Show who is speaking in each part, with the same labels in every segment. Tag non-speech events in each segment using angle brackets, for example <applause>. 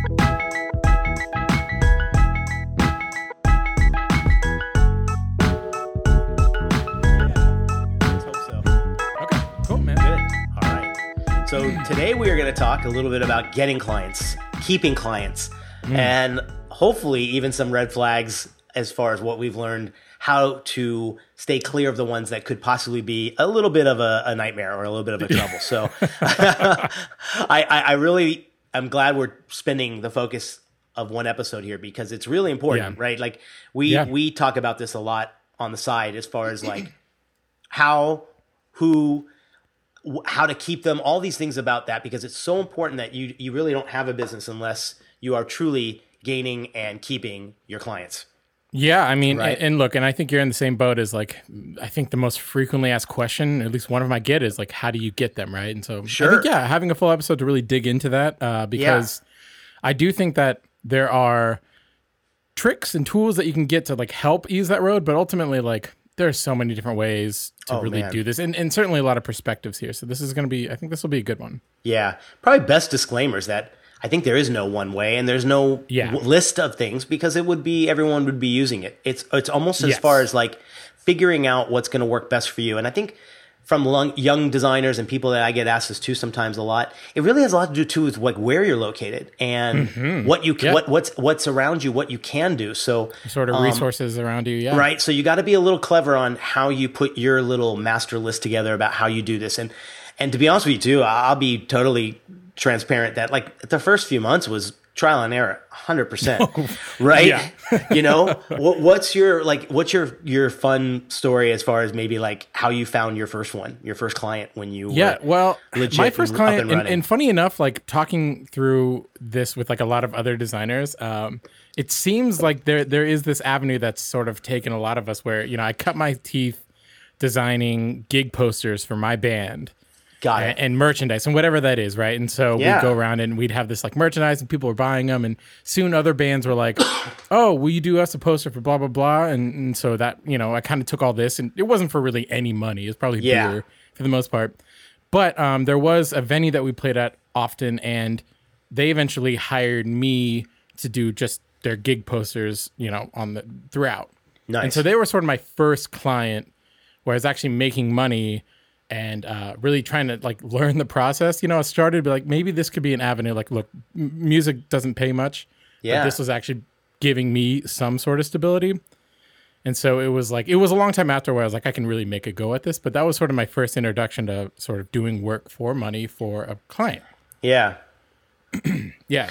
Speaker 1: Let's hope so.
Speaker 2: Okay, cool, man.
Speaker 1: Good. All right. So today we are going to talk a little bit about getting clients, keeping clients, mm. and hopefully even some red flags as far as what we've learned how to stay clear of the ones that could possibly be a little bit of a, a nightmare or a little bit of a trouble. So <laughs> I, I, I really am glad we're spending the focus of one episode here because it's really important,
Speaker 2: Yeah.
Speaker 1: right? Like we
Speaker 2: Yeah.
Speaker 1: we talk about this a lot on the side as far as like how who how to keep them all these things about that because it's so important that you you really don't have a business unless you are truly gaining and keeping your clients
Speaker 2: Yeah, I mean,
Speaker 1: Right.
Speaker 2: and, look, and I think you're in the same boat as like, I think the most frequently asked question, at least one of them I get, is like, how do you get them, right? And so, I
Speaker 1: Sure.
Speaker 2: think, yeah, having a full episode to really dig into that, uh, because I do think that there are tricks and tools that you can get to like help ease that road, but ultimately, like, there's so many different ways to
Speaker 1: Oh,
Speaker 2: really
Speaker 1: man.
Speaker 2: do this, and, and certainly a lot of perspectives here. So this is going to be, I think this will be a good one.
Speaker 1: yeah probably best disclaimers that i think there is no one way and there's no
Speaker 2: Yeah.
Speaker 1: w- list of things because it would be everyone would be using it it's it's almost as
Speaker 2: Yes.
Speaker 1: far as like figuring out what's going to work best for you and i think from lung- young designers and people that I get asked this to sometimes a lot, it really has a lot to do too with like where you're located and mm-hmm. what you can,
Speaker 2: Yeah.
Speaker 1: what what's what's around you, what you can do. So
Speaker 2: Sort of um, resources around you, yeah.
Speaker 1: right? So you got to be a little clever on how you put your little master list together about how you do this. And and to be honest with you too, I'll be totally transparent that like the first few months was trial and error, hundred percent, <laughs> right?
Speaker 2: Yeah.
Speaker 1: you know, what, what's your like? What's your your fun story as far as maybe like how you found your first one, your first client when you
Speaker 2: Yeah,
Speaker 1: were
Speaker 2: well, my first
Speaker 1: and
Speaker 2: client,
Speaker 1: and
Speaker 2: and, and funny enough, like talking through this with like a lot of other designers, um, it seems like there there is this avenue that's sort of taken a lot of us where you know I cut my teeth designing gig posters for my band
Speaker 1: got
Speaker 2: and, and merchandise and whatever that is, right? And so
Speaker 1: Yeah.
Speaker 2: we'd go around and we'd have this like merchandise and people were buying them. And soon other bands were like, <coughs> oh, will you do us a poster for blah, blah, blah? And, and so that, you know, I kind of took all this and it wasn't for really any money. It was probably
Speaker 1: Yeah.
Speaker 2: beer for the most part. But um, there was a venue that we played at often and they eventually hired me to do just their gig posters, you know, on the throughout.
Speaker 1: Nice.
Speaker 2: And so they were sort of my first client where I was actually making money and uh, really trying to like learn the process. You know, I started to be like, maybe this could be an avenue. Like, look, m- music doesn't pay much.
Speaker 1: Yeah.
Speaker 2: But this was actually giving me some sort of stability. And so it was like, it was a long time after where I was like, I can really make a go at this. But that was sort of my first introduction to sort of doing work for money for a client.
Speaker 1: yeah. <clears throat>
Speaker 2: Yeah.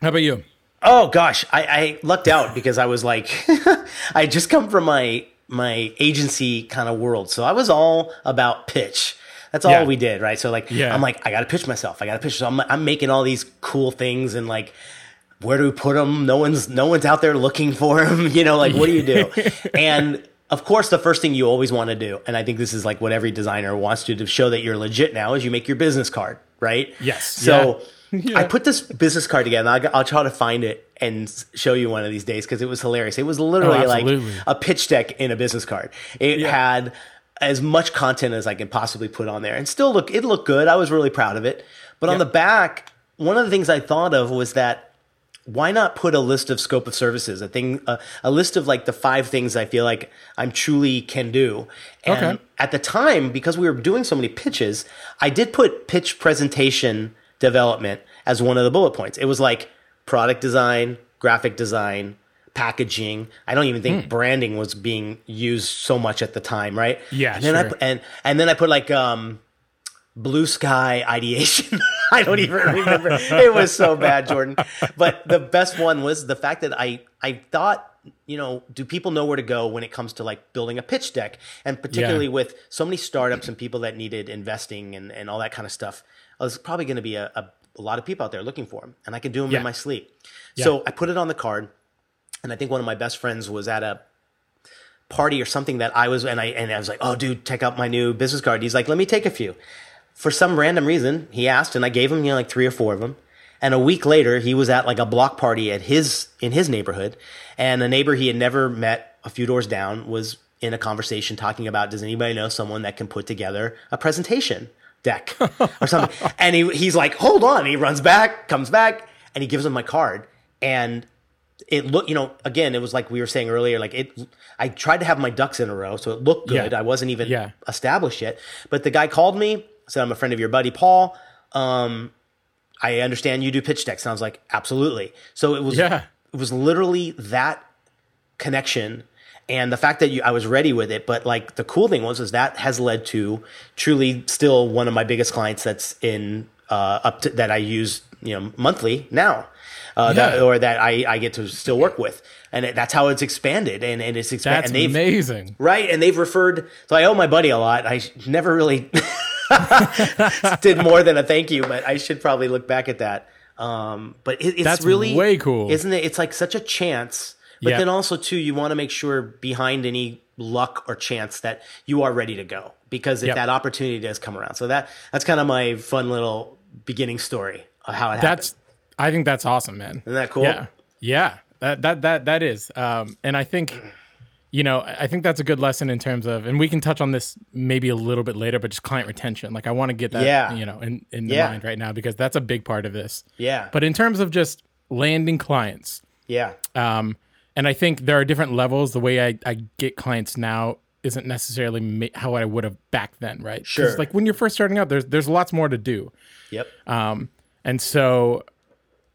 Speaker 2: How about you?
Speaker 1: Oh gosh, I, I lucked out because I was like, <laughs> I just come from my my agency kind of world, so I was all about pitch. That's all
Speaker 2: Yeah.
Speaker 1: we did, right? So like,
Speaker 2: Yeah.
Speaker 1: I'm like, I got to pitch myself. I got to pitch. So I'm, I'm making all these cool things and like, where do we put them? No one's no one's out there looking for them. <laughs> You know, like what do you do? <laughs> and of course, the first thing you always want to do, and I think this is like what every designer wants to do to show that you're legit now, is you make your business card, right?
Speaker 2: Yes.
Speaker 1: So.
Speaker 2: Yeah. <laughs>
Speaker 1: I put this business card together. I'll, I'll try to find it and show you one of these days because it was hilarious. It was literally oh, like
Speaker 2: Oh, absolutely.
Speaker 1: a pitch deck in a business card. It had as much content as I could possibly put on there, and still look it looked good. I was really proud of it. But on the back, one of the things I thought of was that why not put a list of scope of services, a thing, a, a list of like the five things I feel like I'm truly can do. And
Speaker 2: Okay.
Speaker 1: at the time, because we were doing so many pitches, I did put pitch presentation development as one of the bullet points. It was like product design, graphic design, packaging. I don't even think branding was being used so much at the time, right?
Speaker 2: Yeah,
Speaker 1: and then I
Speaker 2: sure.
Speaker 1: pu- and and then I put like um blue sky ideation. <laughs> I don't even remember. it was so bad, Jordan. But the best one was the fact that I I thought, you know, do people know where to go when it comes to like building a pitch deck? And particularly with so many startups and people that needed investing and, and all that kind of stuff, Oh, there's probably going to be a, a, a lot of people out there looking for them, and I can do them
Speaker 2: Yeah.
Speaker 1: in my sleep. So I put it on the card, and I think one of my best friends was at a party or something that I was, and I and I was like, "Oh, dude, check out my new business card." He's like, "Let me take a few." For some random reason, he asked, and I gave him, you know, like three or four of them. And a week later, he was at like a block party at his in his neighborhood, and a neighbor he had never met a few doors down was in a conversation talking about, "Does anybody know someone that can put together a presentation deck or something?" <laughs> and he he's like, "Hold on!" He runs back, comes back. and he gives him my card and it looked, you know, again, it was like we were saying earlier, like it, I tried to have my ducks in a row. So it looked good.
Speaker 2: Yeah.
Speaker 1: I wasn't even
Speaker 2: Yeah.
Speaker 1: established yet, but the guy called me, said, I'm a friend of your buddy, Paul. Um, I understand you do pitch decks. And I was like, absolutely. So it was,
Speaker 2: Yeah.
Speaker 1: it was literally that connection and the fact that you, I was ready with it. But like the cool thing was, is that has led to truly still one of my biggest clients that's in, uh, up to that I use, you know, monthly now, uh, that, or that I, I get to still work with. And it, that's how it's expanded and, and it's expanded.
Speaker 2: That's
Speaker 1: and they've,
Speaker 2: amazing.
Speaker 1: Right, and they've referred. So I owe my buddy a lot. I never really <laughs> did more than a thank you, but I should probably look back at that. Um, but it, it's
Speaker 2: That's
Speaker 1: really
Speaker 2: way cool.
Speaker 1: isn't it? It's like such a chance, but
Speaker 2: Yeah.
Speaker 1: then also too, you want to make sure behind any luck or chance that you are ready to go because if
Speaker 2: Yep.
Speaker 1: that opportunity does come around. So that that's kind of my fun little beginning story of how it happened.
Speaker 2: I think that's awesome, man.
Speaker 1: Isn't that cool?
Speaker 2: Yeah. Yeah. That that that that is. Um and I think you know, I think that's a good lesson in terms of and we can touch on this maybe a little bit later, but just client retention. Like I want to get that
Speaker 1: Yeah.
Speaker 2: you know in, in the
Speaker 1: Yeah.
Speaker 2: mind right now because that's a big part of this.
Speaker 1: Yeah.
Speaker 2: But in terms of just landing clients,
Speaker 1: yeah.
Speaker 2: um, and I think there are different levels. The way I, I get clients now isn't necessarily ma- how I would have back then, right?
Speaker 1: Sure.
Speaker 2: Like when you're first starting out, there's there's lots more to do.
Speaker 1: Yep.
Speaker 2: And so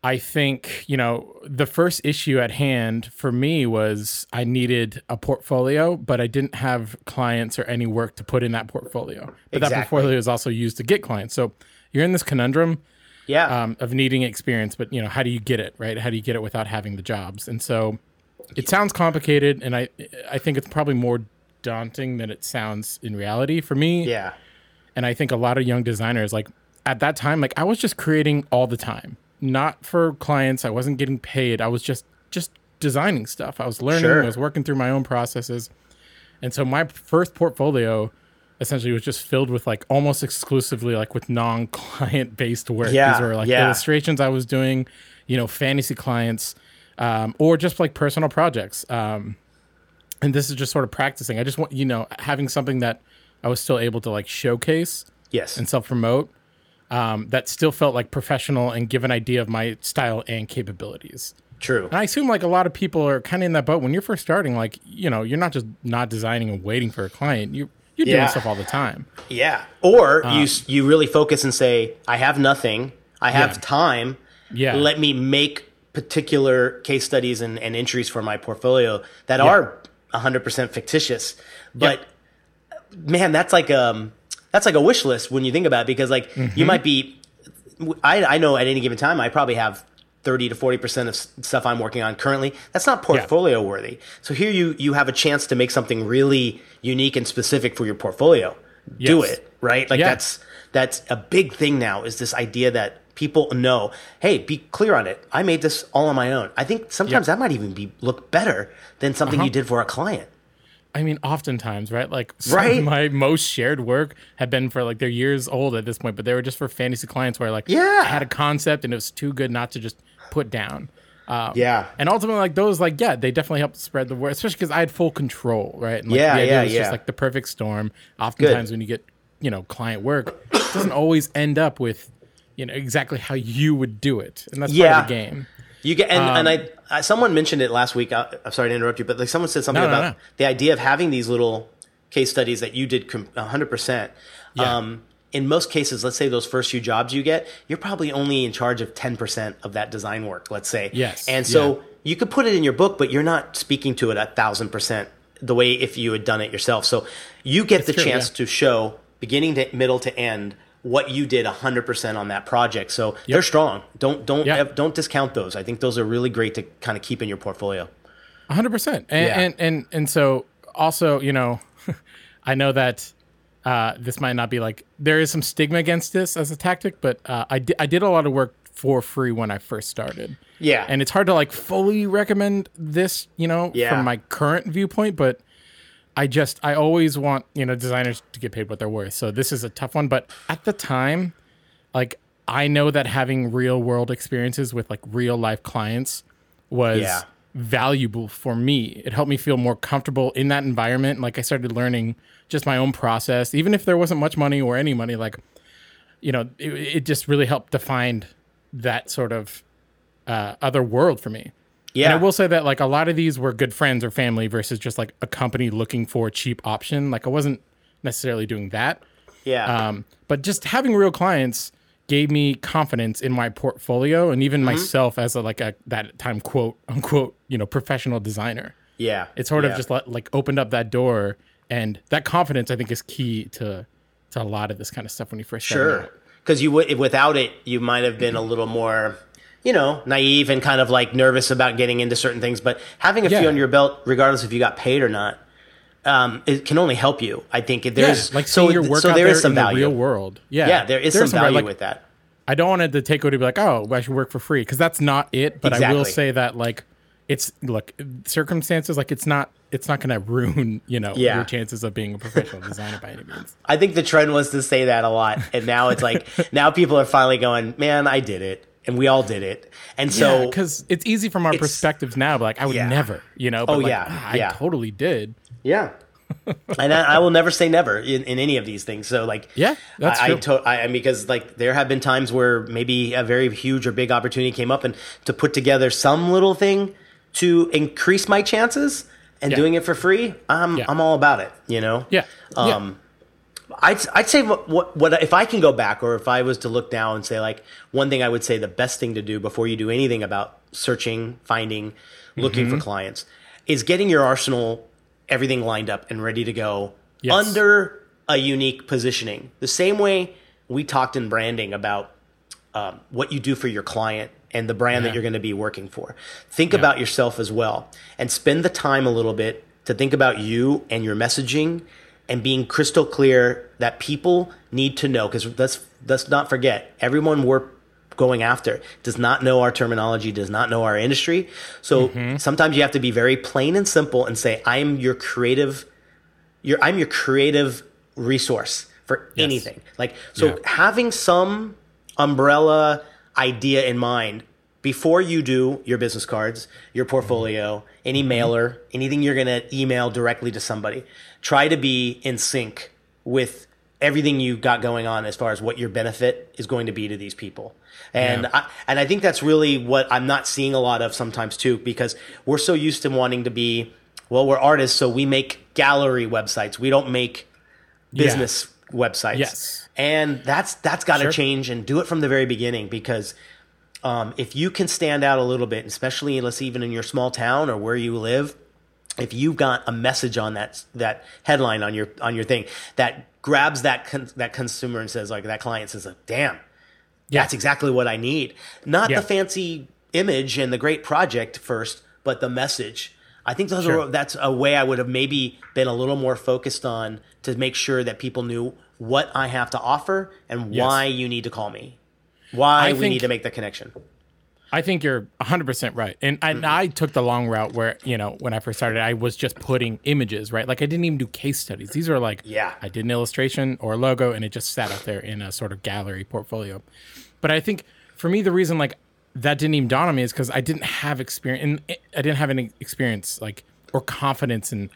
Speaker 2: I think, you know, the first issue at hand for me was I needed a portfolio, but I didn't have clients or any work to put in that portfolio. But that portfolio is also used to get clients. So you're in this conundrum
Speaker 1: yeah.
Speaker 2: um, of needing experience, but you know, how do you get it, right? How do you get it without having the jobs? And so it sounds complicated and I I think it's probably more daunting than it sounds in reality for me.
Speaker 1: yeah.
Speaker 2: And I think a lot of young designers, like at that time, like I was just creating all the time, not for clients. I wasn't getting paid. I was just just designing stuff. I was learning.
Speaker 1: Sure.
Speaker 2: I was working through my own processes. And so my first portfolio essentially was just filled with like almost exclusively like with non-client based work.
Speaker 1: Yeah,
Speaker 2: These were like
Speaker 1: yeah.
Speaker 2: illustrations I was doing, you know, fantasy clients, um, or just like personal projects. Um, and this is just sort of practicing. I just want you know having something that I was still able to like showcase
Speaker 1: Yes.
Speaker 2: and self promote um, that still felt like professional and give an idea of my style and capabilities.
Speaker 1: True.
Speaker 2: And I assume like a lot of people are kind of in that boat when you're first starting. Like you know, you're not just not designing and waiting for a client. You you're doing stuff all the time.
Speaker 1: Yeah. Or
Speaker 2: Uh,
Speaker 1: you you really focus and say, I have nothing. I have
Speaker 2: Yeah.
Speaker 1: time.
Speaker 2: Yeah.
Speaker 1: Let me make particular case studies and, and entries for my portfolio that are 100% fictitious. But man, that's like um that's like a wish list when you think about it because like
Speaker 2: Mm-hmm.
Speaker 1: you might be I I know at any given time I probably have 30 to 40% of stuff I'm working on currently. That's not portfolio worthy. So here you you have a chance to make something really unique and specific for your portfolio. Do it, right? Like
Speaker 2: Yeah.
Speaker 1: that's that's a big thing now is this idea that people know, hey, be clear on it. I made this all on my own. I think sometimes that might even be look better than something
Speaker 2: Uh-huh.
Speaker 1: you did for a client.
Speaker 2: I mean, oftentimes, right? Like some <laughs>
Speaker 1: Right?
Speaker 2: of my most shared work have been for like they're years old at this point, but they were just for fantasy clients where like
Speaker 1: Yeah.
Speaker 2: I had a concept and it was too good not to just put down.
Speaker 1: yeah.
Speaker 2: And ultimately, like those, like yeah, they definitely helped spread the word, especially because I had full control, right? And, like,
Speaker 1: Yeah,
Speaker 2: the idea
Speaker 1: yeah,
Speaker 2: was
Speaker 1: yeah.
Speaker 2: Just like the perfect storm. Oftentimes, when you get you know client work, it doesn't always end up with you know exactly how you would do it, and that's part
Speaker 1: Yeah.
Speaker 2: of the game.
Speaker 1: You get and,
Speaker 2: Um,
Speaker 1: and I, I someone mentioned it last week. I, I'm sorry to interrupt you, but like someone said something
Speaker 2: No, no,
Speaker 1: about
Speaker 2: no.
Speaker 1: the idea of having these little case studies that you did com- 100%.
Speaker 2: Yeah.
Speaker 1: Um, in most cases, let's say those first few jobs you get, you're probably only in charge of 10% of that design work, let's say.
Speaker 2: Yes,
Speaker 1: And so
Speaker 2: yeah.
Speaker 1: you could put it in your book, but you're not speaking to it a thousand percent the way if you had done it yourself. So you get the
Speaker 2: true,
Speaker 1: chance
Speaker 2: yeah.
Speaker 1: to show beginning to middle to end what you did 100% on that project. So they're strong. Don't don't
Speaker 2: Yeah.
Speaker 1: don't discount those. I think those are really great to kind of keep in your portfolio.
Speaker 2: hundred percent. And,
Speaker 1: Yeah.
Speaker 2: and and and so also, you know, <laughs> I know that uh, this might not be like there is some stigma against this as a tactic, but uh, I di- I did a lot of work for free when I first started.
Speaker 1: Yeah.
Speaker 2: and it's hard to like fully recommend this, you know,
Speaker 1: Yeah.
Speaker 2: from my current viewpoint, but. I just I always want you know designers to get paid what they're worth. So this is a tough one, but at the time, like I know that having real world experiences with like real life clients was
Speaker 1: Yeah.
Speaker 2: valuable for me. It helped me feel more comfortable in that environment. Like I started learning just my own process, even if there wasn't much money or any money. Like, you know, it, it just really helped define that sort of uh, other world for me.
Speaker 1: Yeah.
Speaker 2: And I will say that like a lot of these were good friends or family versus just like a company looking for a cheap option. Like I wasn't necessarily doing that.
Speaker 1: yeah.
Speaker 2: Um, but just having real clients gave me confidence in my portfolio and even
Speaker 1: Mm-hmm.
Speaker 2: myself as a like a that time quote unquote you know professional designer.
Speaker 1: yeah.
Speaker 2: It sort of just like opened up that door, and that confidence I think is key to to a lot of this kind of stuff when you first start
Speaker 1: Sure. Because you would without it, you might have been a little more, you know, naive and kind of like nervous about getting into certain things. But having a
Speaker 2: Yeah.
Speaker 1: few on your belt, regardless if you got paid or not, um, it can only help you. I think
Speaker 2: Yeah,
Speaker 1: there's
Speaker 2: like
Speaker 1: so
Speaker 2: your work
Speaker 1: so there
Speaker 2: there
Speaker 1: is some
Speaker 2: in
Speaker 1: value.
Speaker 2: the real world. Yeah,
Speaker 1: Yeah, there is
Speaker 2: There's
Speaker 1: some value
Speaker 2: like,
Speaker 1: with that.
Speaker 2: I don't want it to take away to be like, oh, I should work for free because that's not it. But I will say that like it's look circumstances like it's not it's not going <laughs> to ruin you know
Speaker 1: Yeah.
Speaker 2: your chances of being a professional designer by any means.
Speaker 1: I think the trend was to say that a lot, and now it's like <laughs> now people are finally going, "Man, I did it," and we all did it. And so
Speaker 2: because it's easy from our perspectives now. But like I would
Speaker 1: Yeah.
Speaker 2: never, you know. But
Speaker 1: Oh,
Speaker 2: like,
Speaker 1: yeah,
Speaker 2: ah, I
Speaker 1: yeah.
Speaker 2: totally did.
Speaker 1: Yeah. <laughs> and I, I will never say never in, in any of these things. So like,
Speaker 2: Yeah, that's
Speaker 1: I, I, to, I, because like there have been times where maybe a very huge or big opportunity came up, and to put together some little thing to increase my chances and
Speaker 2: Yeah.
Speaker 1: doing it for free, I'm
Speaker 2: Yeah.
Speaker 1: I'm all about it. You know.
Speaker 2: Yeah.
Speaker 1: Um, I'd I'd say what, what what if I can go back, or if I was to look now and say like one thing I would say the best thing to do before you do anything about searching, finding, looking
Speaker 2: Mm-hmm.
Speaker 1: for clients is getting your arsenal, everything lined up and ready to go
Speaker 2: Yes.
Speaker 1: under a unique positioning. The same way we talked in branding about um, what you do for your client and the brand
Speaker 2: Yeah.
Speaker 1: that you're going to be working for. Think about yourself as well and spend the time a little bit to think about you and your messaging and being crystal clear that people need to know because let's let's not forget everyone we're going after does not know our terminology does not know our industry. So mm-hmm. sometimes you have to be very plain and simple and say i am your creative your i'm your creative resource for anything. Like so
Speaker 2: Yeah.
Speaker 1: having some umbrella idea in mind before you do your business cards, your mm-hmm. portfolio, any mm-hmm. mailer, anything you're going to email directly to somebody, try to be in sync with everything you've got going on as far as what your benefit is going to be to these people. And
Speaker 2: Yeah.
Speaker 1: I, and I think that's really what I'm not seeing a lot of sometimes too because we're so used to wanting to be well we're artists so we make gallery websites. We don't make business websites.
Speaker 2: Yes.
Speaker 1: And that's that's got to
Speaker 2: Sure.
Speaker 1: change and do it from the very beginning because um, if you can stand out a little bit, especially let's even in your small town or where you live, if you've got a message on that that headline on your on your thing that grabs that con- that consumer and says like that client says like, damn,
Speaker 2: Yeah.
Speaker 1: that's exactly what I need. Not
Speaker 2: Yeah.
Speaker 1: the fancy image and the great project first, but the message. I think those
Speaker 2: Sure.
Speaker 1: are that's a way I would have maybe been a little more focused on to make sure that people knew what I have to offer and
Speaker 2: Yes.
Speaker 1: why you need to call me. Why
Speaker 2: I
Speaker 1: we need to make the connection.
Speaker 2: I think you're 100% right. And I, I took the long route where, you know, when I first started, I was just putting images, right? Like I didn't even do case studies. These are like,
Speaker 1: Yeah.
Speaker 2: I did an illustration or a logo and it just sat up there in a sort of gallery portfolio. But I think for me, the reason like that didn't even dawn on me is because I didn't have experience and I didn't have any experience like or confidence in,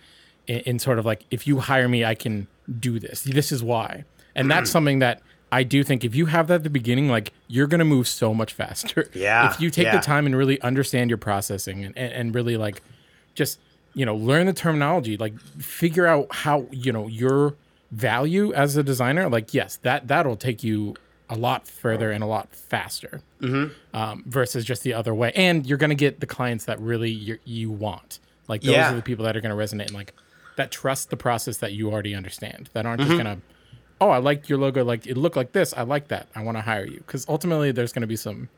Speaker 2: in, in sort of like, if you hire me, I can do this. This is why. And that's <clears throat> something that I do think if you have that at the beginning, like you're going to move so much faster. <laughs>
Speaker 1: Yeah,
Speaker 2: If you take
Speaker 1: yeah.
Speaker 2: the time and really understand your processing and, and, and really like just, you know, learn the terminology, like figure out how, you know, your value as a designer, like, yes, that, that'll take you a lot further and a lot faster
Speaker 1: Mm-hmm.
Speaker 2: um, versus just the other way. And you're going to get the clients that really you you want. Like those
Speaker 1: Yeah.
Speaker 2: are the people that are going to resonate and like that trust the process that you already understand that aren't
Speaker 1: Mm-hmm.
Speaker 2: just going to, oh, I like your logo. Like it looked like this. I like that. I want to hire you. Cause ultimately there's going to be some,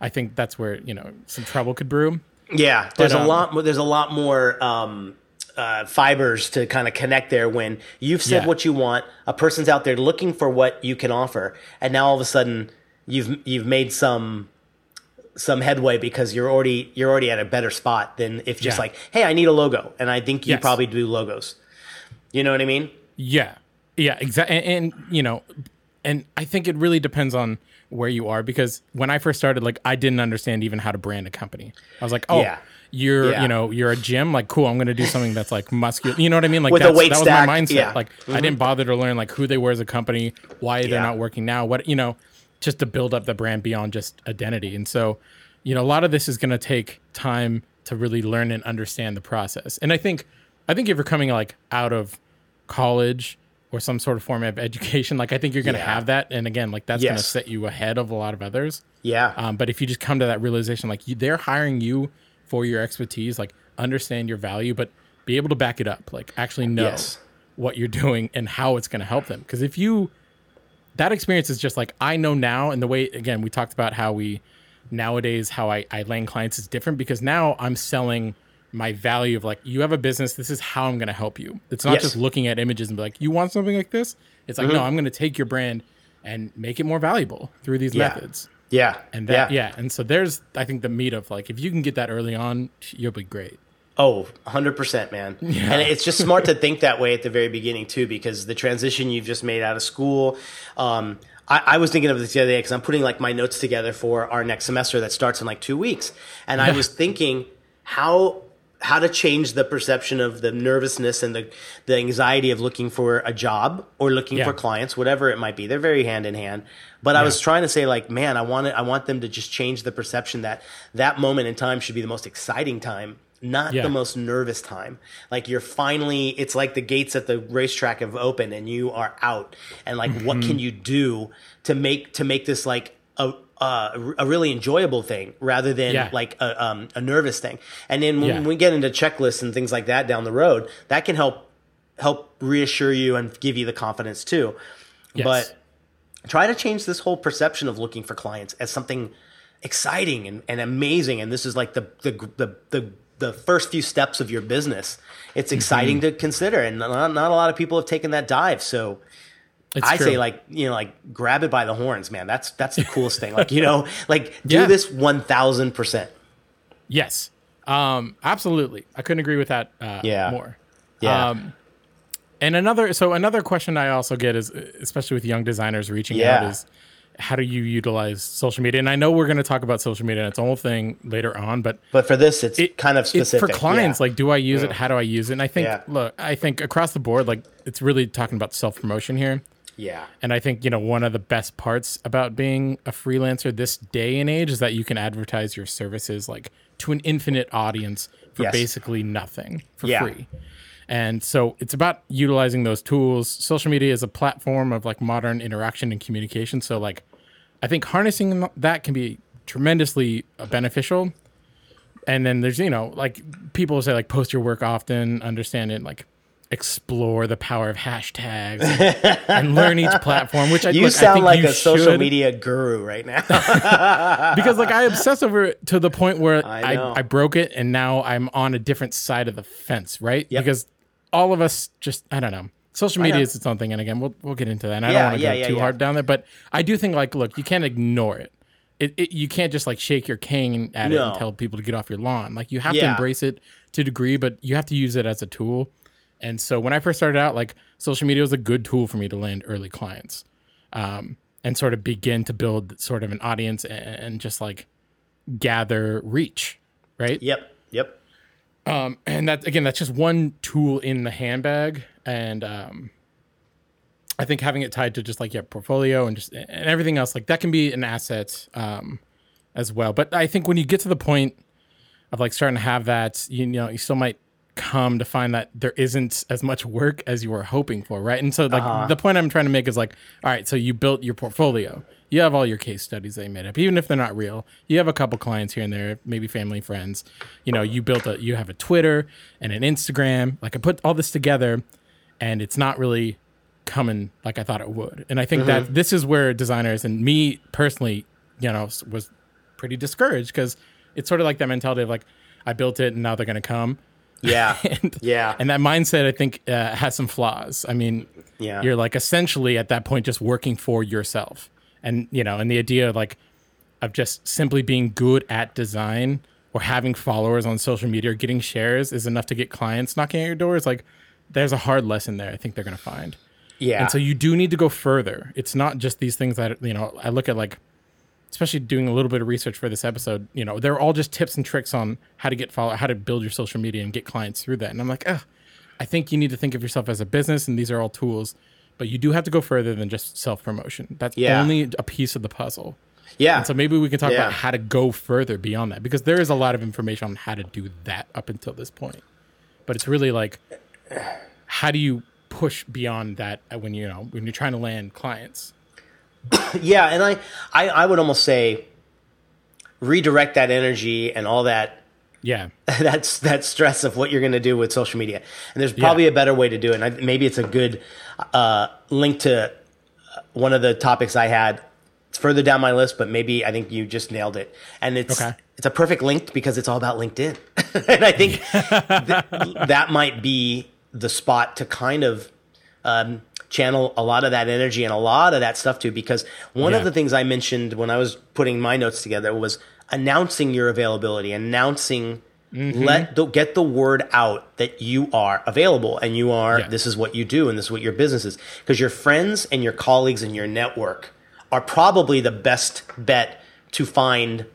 Speaker 2: I think that's where, you know, some trouble could brew.
Speaker 1: Yeah, there's
Speaker 2: um,
Speaker 1: a lot. more There's a lot more um, uh, fibers to kind of connect there. When you've said
Speaker 2: Yeah.
Speaker 1: what you want, a person's out there looking for what you can offer, and now all of a sudden you've you've made some some headway because you're already you're already at a better spot than if just
Speaker 2: Yeah.
Speaker 1: like, hey, I need a logo, and I think you
Speaker 2: Yes.
Speaker 1: probably do logos. You know what I mean?
Speaker 2: Yeah. Yeah, exactly. And, and, you know, and I think it really depends on where you are because when I first started, like, I didn't understand even how to brand a company. I was like, oh,
Speaker 1: Yeah.
Speaker 2: you're,
Speaker 1: Yeah.
Speaker 2: you know, you're a gym. Like, cool. I'm going to do something that's like muscular. You know what I mean? Like,
Speaker 1: With a weight
Speaker 2: that was
Speaker 1: stack,
Speaker 2: my mindset.
Speaker 1: yeah.
Speaker 2: Like, I mm-hmm. didn't bother to learn like who they were as a company, why they're not working now, what, you know, just to build up the brand beyond just identity. And so, you know, a lot of this is going to take time to really learn and understand the process. And I think, I think if you're coming like out of college or some sort of form of education, <laughs> like I think you're going to
Speaker 1: Yeah.
Speaker 2: have that. And again, like that's going to set you ahead of a lot of others.
Speaker 1: Yeah.
Speaker 2: Um, but if you just come to that realization, like you, they're hiring you for your expertise, like understand your value, but be able to back it up, like actually know
Speaker 1: Yes.
Speaker 2: what you're doing and how it's going to help them. Because if you, that experience is just like I know now, and the way again we talked about how we nowadays how I, I land clients is different because now I'm selling my value of like you have a business this is how i'm going to help you it's not
Speaker 1: Yes.
Speaker 2: just looking at images and be like you want something like this it's like no i'm going to take your brand and make it more valuable through these
Speaker 1: Yeah.
Speaker 2: methods
Speaker 1: yeah.
Speaker 2: and that
Speaker 1: yeah.
Speaker 2: yeah. and so there's i think the meat of like if you can get that early on you'll be great
Speaker 1: Oh, 100%, man. And it's just smart to <laughs> think that way at the very beginning, too, because the transition you've just made out of school. Um, I, I was thinking of this the other day because I'm putting like my notes together for our next semester that starts in like two weeks. And I was thinking how how to change the perception of the nervousness and the, the anxiety of looking for a job or looking
Speaker 2: Yeah.
Speaker 1: for clients, whatever it might be. They're very hand in hand. But I was trying to say like, man, I want it, I want them to just change the perception that that moment in time should be the most exciting time, not
Speaker 2: Yeah.
Speaker 1: the most nervous time. Like you're finally, it's like the gates at the racetrack have opened and you are out. And like, what
Speaker 2: Mm-hmm.
Speaker 1: can you do to make to make this like a uh, a really enjoyable thing rather than
Speaker 2: Yeah.
Speaker 1: like a, um, a nervous thing. And then when
Speaker 2: Yeah.
Speaker 1: we get into checklists and things like that down the road, that can help help reassure you and give you the confidence too.
Speaker 2: Yes.
Speaker 1: But try to change this whole perception of looking for clients as something exciting and, and amazing. And this is like the the the the, the first few steps of your business. It's
Speaker 2: Mm-hmm.
Speaker 1: exciting to consider, and not, not a lot of people have taken that dive. So
Speaker 2: it's
Speaker 1: I
Speaker 2: true.
Speaker 1: say like you know like grab it by the horns, man. That's that's the coolest thing. Like you know <laughs> like do
Speaker 2: Yeah.
Speaker 1: this one thousand percent.
Speaker 2: Yes. Um, absolutely. I couldn't agree with that uh,
Speaker 1: Yeah.
Speaker 2: more.
Speaker 1: Yeah.
Speaker 2: Um, and another, so another question I also get is, especially with young designers reaching
Speaker 1: Yeah.
Speaker 2: out, is how do you utilize social media? And I know we're going to talk about social media and its own thing later on, but
Speaker 1: But for this, it's
Speaker 2: it-
Speaker 1: kind of specific
Speaker 2: for clients.
Speaker 1: Yeah.
Speaker 2: Like, do I use it? How do I use it? And I think,
Speaker 1: Yeah.
Speaker 2: look, I think across the board, like, it's really talking about self promotion here.
Speaker 1: Yeah,
Speaker 2: And I think, you know, one of the best parts about being a freelancer this day and age is that you can advertise your services like to an infinite audience for
Speaker 1: Yes.
Speaker 2: basically nothing for
Speaker 1: Yeah.
Speaker 2: free. And so it's about utilizing those tools. Social media is a platform of like modern interaction and communication. So, like, I think harnessing that can be tremendously uh, beneficial. And then there's, you know, like people say, like, post your work often, understand it, like, explore the power of hashtags <laughs> and learn each platform, which I,
Speaker 1: you
Speaker 2: look, I
Speaker 1: sound
Speaker 2: think
Speaker 1: like
Speaker 2: you
Speaker 1: a social media guru right now. <laughs>
Speaker 2: because like I obsess over it to the point where
Speaker 1: I
Speaker 2: I. I, broke it and now I'm on a different side of the fence, right?
Speaker 1: Yep.
Speaker 2: Because all of us just I don't know. Social media is its own thing, and again, we'll we'll get into that. And I
Speaker 1: Yeah,
Speaker 2: don't want to
Speaker 1: yeah,
Speaker 2: go
Speaker 1: yeah,
Speaker 2: too hard down there, but I do think like, look, you can't ignore it. It, it you can't just like shake your cane at it and tell people to get off your lawn. Like you have to embrace it to a degree, but you have to use it as a tool. And so when I first started out, like social media was a good tool for me to land early clients, um, and sort of begin to build sort of an audience and, and just like gather reach, right?
Speaker 1: yep, yep.
Speaker 2: Um, and that again, that's just one tool in the handbag, and um, I think having it tied to just like your portfolio and just and everything else, like that can be an asset um, as well. But I think when you get to the point of like starting to have that, you know, you still might come to find that there isn't as much work as you were hoping for, right? And so like uh-huh. the point I'm trying to make is like, all right, so you built your portfolio. You have all your case studies that you made up, even if they're not real. You have a couple clients here and there, maybe family, friends. You know, you built a, you have a Twitter and an Instagram. Like I put all this together, and it's not really coming like I thought it would. And I think that mm-hmm. this is where designers and me personally, you know, was pretty discouraged because it's sort of like that mentality of like, I built it and now they're going to come.
Speaker 1: Yeah, <laughs>
Speaker 2: And,
Speaker 1: yeah,
Speaker 2: and that mindset, I think, uh, has some flaws. I mean,
Speaker 1: yeah.
Speaker 2: you're like essentially at that point just working for yourself. And, you know, and the idea of like, of just simply being good at design or having followers on social media or getting shares is enough to get clients knocking at your doors. Like, there's a hard lesson there I think they're going to find.
Speaker 1: yeah.
Speaker 2: And so you do need to go further. It's not just these things that, you know, I look at like, especially doing a little bit of research for this episode, you know, they're all just tips and tricks on how to get follow, how to build your social media and get clients through that. And I'm like, ugh, I think you need to think of yourself as a business and these are all tools, but you do have to go further than just self promotion. That's
Speaker 1: Yeah.
Speaker 2: only a piece of the puzzle.
Speaker 1: Yeah.
Speaker 2: And so maybe we can talk
Speaker 1: Yeah.
Speaker 2: about how to go further beyond that because there is a lot of information on how to do that up until this point. But it's really like how do you push beyond that when you know when you're trying to land clients? <coughs>
Speaker 1: Yeah, and I, I, I would almost say redirect that energy and all that
Speaker 2: Yeah. <laughs>
Speaker 1: that's that stress of what you're going to do with social media. And there's probably a better way to do it. And I, maybe it's a good uh, link to one of the topics I had. It's further down my list, but maybe I think you just nailed it. And it's
Speaker 2: Okay.
Speaker 1: it's a perfect link because it's all about LinkedIn. <laughs> and I think th- <laughs> that might be the spot to kind of um, channel a lot of that energy and a lot of that stuff too. Because one
Speaker 2: Yeah.
Speaker 1: of the things I mentioned when I was putting my notes together was announcing your availability, announcing let the, get the word out that you are available and you are
Speaker 2: Yeah.
Speaker 1: this is what you do and this is what your business is because your friends and your colleagues and your network are probably the best bet to find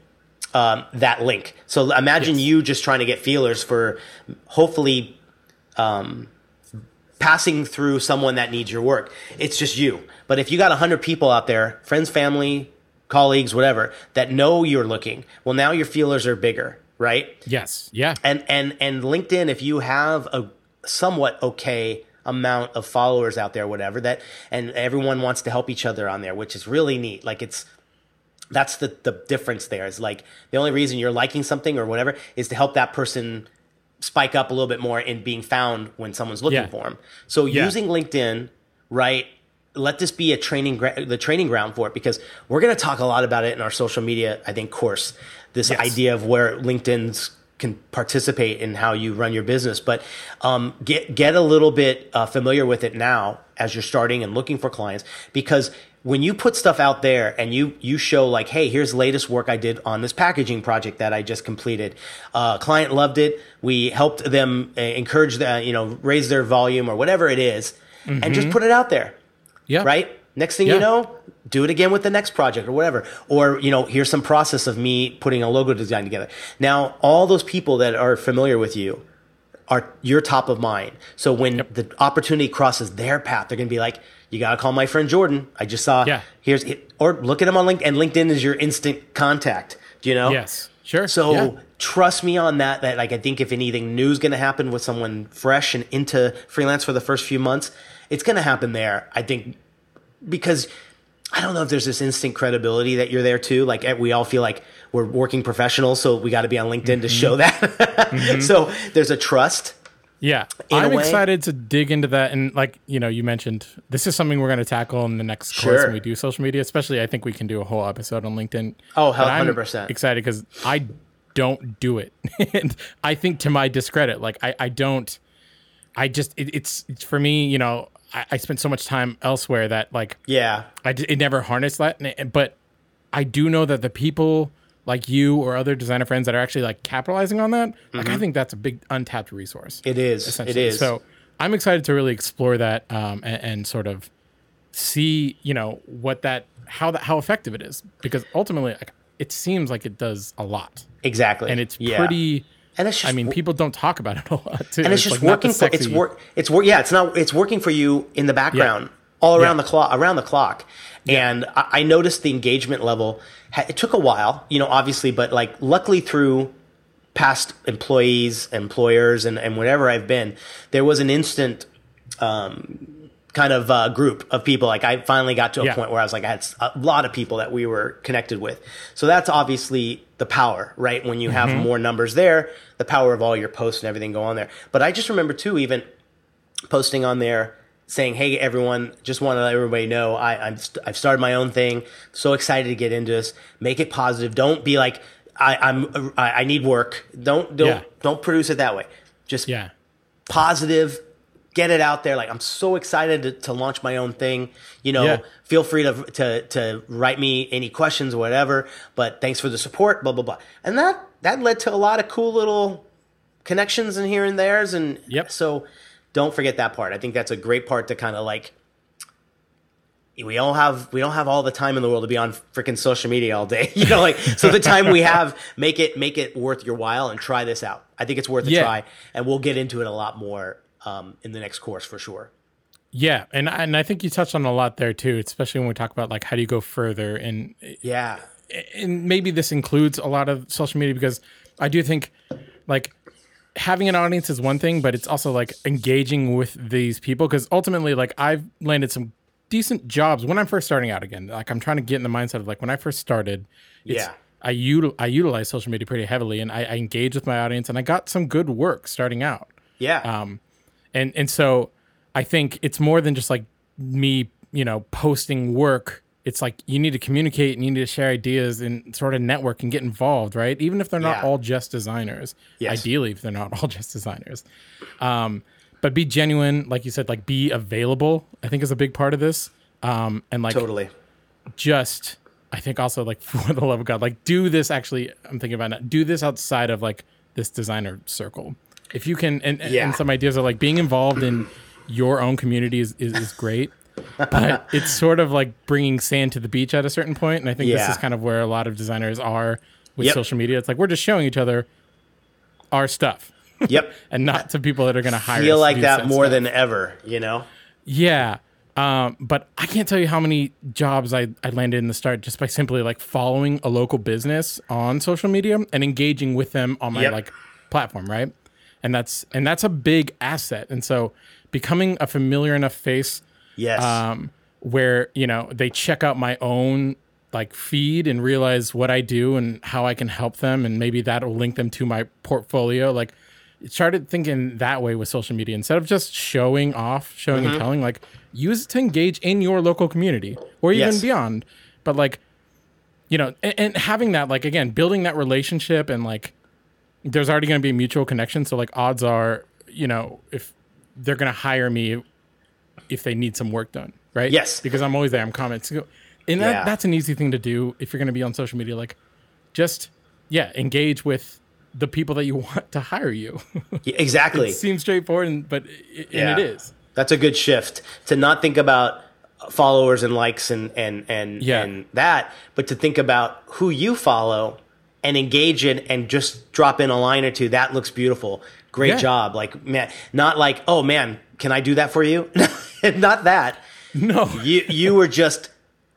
Speaker 1: um, that link. So imagine
Speaker 2: Yes.
Speaker 1: you just trying to get feelers for hopefully um, passing through someone that needs your work. It's just you. But if you got 100 people out there, friends, family, colleagues, whatever, that know you're looking, well, now your feelers are bigger, right?
Speaker 2: Yes. Yeah.
Speaker 1: And and and LinkedIn, if you have a somewhat okay amount of followers out there, whatever that, and everyone wants to help each other on there, which is really neat. Like it's that's the the difference there. Is like the only reason you're liking something or whatever is to help that person spike up a little bit more in being found when someone's looking
Speaker 2: Yeah.
Speaker 1: for them. So
Speaker 2: Yeah.
Speaker 1: using LinkedIn, right? Let this be a training gra- the training ground for it because we're going to talk a lot about it in our social media I think course. This
Speaker 2: Yes.
Speaker 1: idea of where LinkedIn's can participate in how you run your business, but um, get get a little bit uh, familiar with it now as you're starting and looking for clients because when you put stuff out there and you you show like hey here's the latest work i did on this packaging project that i just completed. Uh, client loved it. We helped them uh, encourage the, you know raise their volume or whatever it is, and just put it out there.
Speaker 2: Yeah.
Speaker 1: right? Next thing
Speaker 2: Yeah.
Speaker 1: you know do it again with the next project or whatever. Or you know here's some process of me putting a logo design together. Now all those people that are familiar with you are you're top of mind. So when the opportunity crosses their path, they're gonna be like, "You gotta call my friend Jordan. I just saw.
Speaker 2: Yeah.
Speaker 1: Here's or look at him on LinkedIn. And LinkedIn is your instant contact. Do you know?
Speaker 2: Yes. Sure.
Speaker 1: So
Speaker 2: Yeah.
Speaker 1: trust me on that. That like I think if anything new is gonna happen with someone fresh and into freelance for the first few months, it's gonna happen there. I think because I don't know if there's this instant credibility that you're there too. Like eh, we all feel like we're working professionals, so we got to be on LinkedIn to show that. <laughs> so there's a trust.
Speaker 2: Yeah,
Speaker 1: in
Speaker 2: I'm excited to dig into that. And like you know, you mentioned this is something we're going to tackle in the next course when we do social media. Especially, I think we can do a whole episode on LinkedIn.
Speaker 1: Oh, hell,
Speaker 2: But
Speaker 1: 100%.
Speaker 2: Excited because I don't do it, and <laughs> I think to my discredit, like I, I don't. I just it, it's it's for me. You know, I, I spent so much time elsewhere that like
Speaker 1: Yeah,
Speaker 2: I it never harnessed that, but I do know that the people like you or other designer friends that are actually like capitalizing on that, like I think that's a big untapped resource.
Speaker 1: Mm-hmm. it is.
Speaker 2: Essentially. So I'm excited to really explore that um, and, and sort of see, you know, what that how that how effective it is because ultimately like, it seems like it does a lot,
Speaker 1: exactly.
Speaker 2: and it's
Speaker 1: Yeah.
Speaker 2: pretty.
Speaker 1: And it's just.
Speaker 2: I mean, people don't talk about it a lot too.
Speaker 1: and it's, just
Speaker 2: like
Speaker 1: working for it's work. It's work. Yeah, it's not. It's working for you in the background, all around
Speaker 2: Yeah.
Speaker 1: the clock. Around the clock. And I, I noticed the engagement level. It took a while, you know, obviously, but like luckily through past employees, employers, and, and whatever I've been, there was an instant um, kind of uh, group of people. Like I finally got to a
Speaker 2: Yeah.
Speaker 1: point where I was like, I had a lot of people that we were connected with. So that's obviously the power, right? When you have
Speaker 2: Mm-hmm.
Speaker 1: more numbers there, the power of all your posts and everything go on there. But I just remember too, even posting on there saying, "Hey everyone, just want to let everybody know I, I'm st- I've started my own thing. So excited to get into this. Make it positive. Don't be like I, I'm I, I need work. Don't don't
Speaker 2: Yeah.
Speaker 1: don't produce it that way. Just
Speaker 2: Yeah.
Speaker 1: positive. Get it out there. Like I'm so excited to, to launch my own thing. You know,
Speaker 2: Yeah.
Speaker 1: feel free to, to to write me any questions or whatever. But thanks for the support. Blah blah blah. And that that led to a lot of cool little connections in here and there's and
Speaker 2: Yep.
Speaker 1: so don't forget that part. I think that's a great part to kind of like we all have we don't have all the time in the world to be on freaking social media all day. <laughs> You know, like so the time we have, make it make it worth your while and try this out. I think it's worth a
Speaker 2: Yeah.
Speaker 1: try, and we'll get into it a lot more um, in the next course for sure.
Speaker 2: Yeah, and and I think you touched on a lot there too, especially when we talk about like how do you go further and
Speaker 1: Yeah,
Speaker 2: and maybe this includes a lot of social media because I do think like having an audience is one thing, but it's also like engaging with these people because ultimately, like I've landed some decent jobs when I'm first starting out again. Like I'm trying to get in the mindset of like when I first started,
Speaker 1: Yeah.
Speaker 2: I util- I utilize social media pretty heavily and I, I engage with my audience and I got some good work starting out.
Speaker 1: Yeah.
Speaker 2: Um, and and so I think it's more than just like me, you know, posting work. It's like you need to communicate and you need to share ideas and sort of network and get involved, right? Even if they're not
Speaker 1: Yeah.
Speaker 2: all just designers.
Speaker 1: Yes.
Speaker 2: Ideally, if they're not <laughs> all just designers. Um, but be genuine, like you said, like be available. I think is a big part of this. Um, and like
Speaker 1: totally.
Speaker 2: just I think also like <laughs> for the love of God, like do this actually I'm thinking about it, do this outside of like this designer circle. If you can and, and-
Speaker 1: Yeah.
Speaker 2: and some ideas are like being involved in your own community is, is, is great. But it's sort of like bringing sand to the beach at a certain point, and I think this is kind of where a lot of designers are with
Speaker 1: Yep.
Speaker 2: social media. It's like we're just showing each other our stuff,
Speaker 1: Yep. <laughs>
Speaker 2: and not to people that are going to hire.
Speaker 1: Feel like
Speaker 2: do
Speaker 1: that more
Speaker 2: stuff.
Speaker 1: than ever, you know?
Speaker 2: Yeah. Um, but I can't tell you how many jobs I, I landed in the start just by simply like following a local business on social media and engaging with them on my
Speaker 1: Yep.
Speaker 2: like platform, right? And that's and that's a big asset. And so becoming a familiar enough face
Speaker 1: Yes.
Speaker 2: um, where you know they check out my own like feed and realize what I do and how I can help them, and maybe that'll link them to my portfolio. Like, started thinking that way with social media instead of just showing off, showing
Speaker 1: Mm-hmm.
Speaker 2: and telling. Like, use it to engage in your local community or even
Speaker 1: Yes.
Speaker 2: beyond. But like, you know, and, and having that, like, again, building that relationship and like, there's already going to be a mutual connection. So like, odds are, you know, if they're going to hire me if they need some work done, right?
Speaker 1: Yes.
Speaker 2: because I'm always there. I'm commenting, and that,
Speaker 1: Yeah.
Speaker 2: that's an easy thing to do if you're going to be on social media. Like, just yeah, engage with the people that you <laughs> want to hire you.
Speaker 1: Yeah, exactly.
Speaker 2: it seems straightforward, and, but it,
Speaker 1: Yeah.
Speaker 2: and it is.
Speaker 1: That's a good shift to not think about followers and likes and and and
Speaker 2: Yeah.
Speaker 1: and that, but to think about who you follow and engage in and just drop in a line or two. That looks beautiful. Great
Speaker 2: Yeah.
Speaker 1: job. Like man, not like oh man, can I do that for you? <laughs> not that.
Speaker 2: No,
Speaker 1: You you were just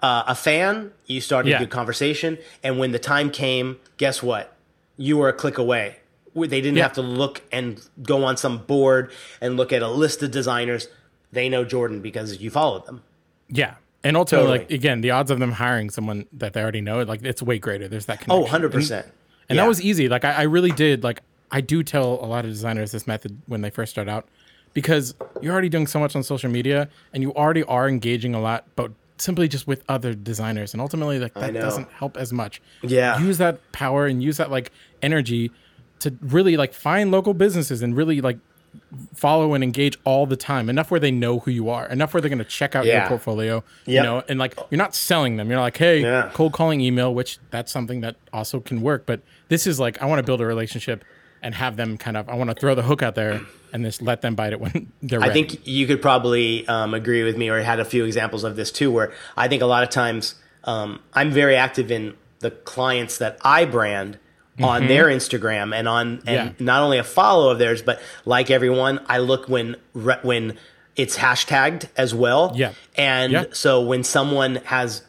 Speaker 1: uh, a fan. You started
Speaker 2: Yeah.
Speaker 1: a good conversation, and when the time came, guess what? You were a click away. They didn't
Speaker 2: Yeah.
Speaker 1: have to look and go on some board and look at a list of designers. They know Jordan because you followed them.
Speaker 2: yeah, and also,
Speaker 1: Totally.
Speaker 2: like again, the odds of them hiring someone that they already know, like it's way greater. There's that connection.
Speaker 1: Oh, 100%.
Speaker 2: And
Speaker 1: Yeah.
Speaker 2: that was easy. Like I, I really did. Like I do tell a lot of designers this method when they first start out, because you're already doing so much on social media and you already are engaging a lot, but simply just with other designers. And ultimately, like that doesn't help as much.
Speaker 1: Yeah.
Speaker 2: Use that power and use that like energy to really like find local businesses and really like follow and engage all the time enough where they know who you are enough where they're going to check out your
Speaker 1: Yeah.
Speaker 2: portfolio you
Speaker 1: Yep.
Speaker 2: know and like you're not selling them you're like hey
Speaker 1: Yeah.
Speaker 2: cold calling email which that's something that also can work but this is like i want to build a relationship and have them kind of i want to throw the hook out there and just let them bite it when <laughs> they're
Speaker 1: I think you could probably um, agree with me, or had a few examples of this too, where I think a lot of times um, I'm very active in the clients that I brand on their Instagram and on and
Speaker 2: Mm-hmm. Yeah.
Speaker 1: not only a follow of theirs, but like everyone, I look when re- when it's hashtagged as well.
Speaker 2: Yeah.
Speaker 1: and
Speaker 2: Yeah.
Speaker 1: so when someone has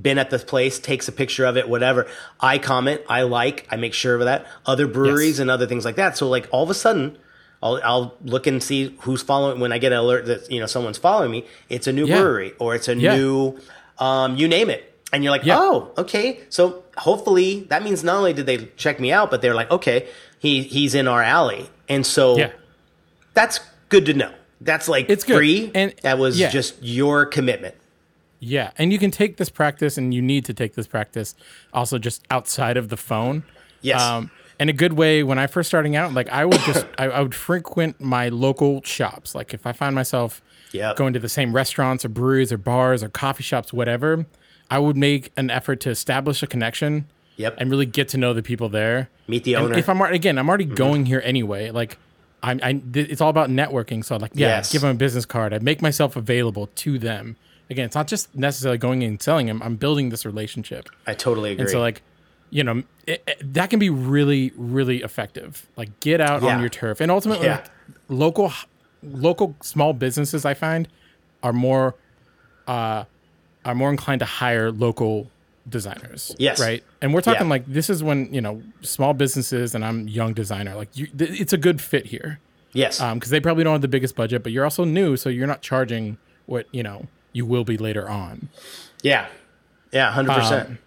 Speaker 1: been at this place, takes a picture of it, whatever. I comment, I like, I make sure of that. Other breweries
Speaker 2: Yes.
Speaker 1: and other things like that. So like all of a sudden, I'll I'll look and see who's following. When I get an alert that you know someone's following me, it's a new
Speaker 2: Yeah.
Speaker 1: brewery or it's a
Speaker 2: Yeah.
Speaker 1: new, um, you name it, and you're like,
Speaker 2: Yeah.
Speaker 1: oh, okay. So hopefully that means not only did they check me out, but they're like, okay, he he's in our alley, and so
Speaker 2: yeah
Speaker 1: that's good to know. That's like
Speaker 2: It's good.
Speaker 1: free,
Speaker 2: And-
Speaker 1: that was just your commitment.
Speaker 2: Yeah, and you can take this practice, and you need to take this practice also just outside of the phone.
Speaker 1: Yes.
Speaker 2: Um, and a good way when I first starting out, like I would just <coughs> I, I would frequent my local shops. Like if I find myself
Speaker 1: Yep.
Speaker 2: going to the same restaurants or breweries or bars or coffee shops, whatever, I would make an effort to establish a connection.
Speaker 1: Yep.
Speaker 2: And really get to know the people there.
Speaker 1: Meet the
Speaker 2: And
Speaker 1: owner.
Speaker 2: if I'm again, I'm already
Speaker 1: Mm-hmm.
Speaker 2: going here anyway. Like, I'm, I, th- it's all about networking. So, like, yeah,
Speaker 1: Yes.
Speaker 2: give them a business card. I make myself available to them. Again, it's not just necessarily going in and selling them. I'm building this relationship.
Speaker 1: I totally agree.
Speaker 2: And so, like, you know, it, it- that can be really, really effective. Like, get out
Speaker 1: Yeah.
Speaker 2: on your turf, and ultimately,
Speaker 1: Yeah.
Speaker 2: like, local, local small businesses I find are more, uh, are more inclined to hire local designers.
Speaker 1: Yes.
Speaker 2: Right. And we're talking
Speaker 1: Yeah.
Speaker 2: like this is when you know small businesses, and I'm young designer. Like you, th- it's a good fit here
Speaker 1: Yes.
Speaker 2: Um, because they probably don't have the biggest budget, but you're also new, so you're not charging what you know you will be later on.
Speaker 1: yeah. Yeah. Hundred percent.
Speaker 2: Um,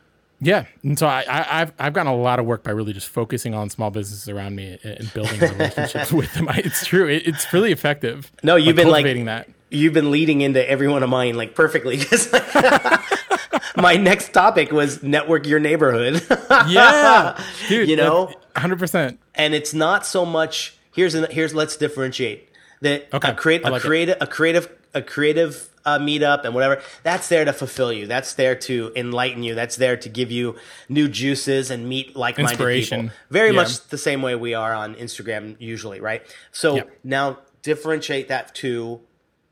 Speaker 2: Yeah, and so I, I, I've I've gotten a lot of work by really just focusing on small businesses around me and, and building <laughs> relationships with them. I, it's true, it, it's really effective.
Speaker 1: No, you've been, like-
Speaker 2: that.
Speaker 1: You've been leading into every one of mine like perfectly <laughs> because <laughs> my next topic was network your neighborhood.
Speaker 2: Yeah, dude,
Speaker 1: You know?
Speaker 2: hundred percent.
Speaker 1: and it's not so much here's an, here's let's differentiate that
Speaker 2: Okay,
Speaker 1: a, create, a
Speaker 2: like it.
Speaker 1: creative a creative a creative uh, meetup and whatever that's there to fulfill you that's there to enlighten you that's there to give you new juices and meet like-minded people very
Speaker 2: Yeah.
Speaker 1: much the same way we are on instagram usually right so
Speaker 2: Yep.
Speaker 1: now differentiate that to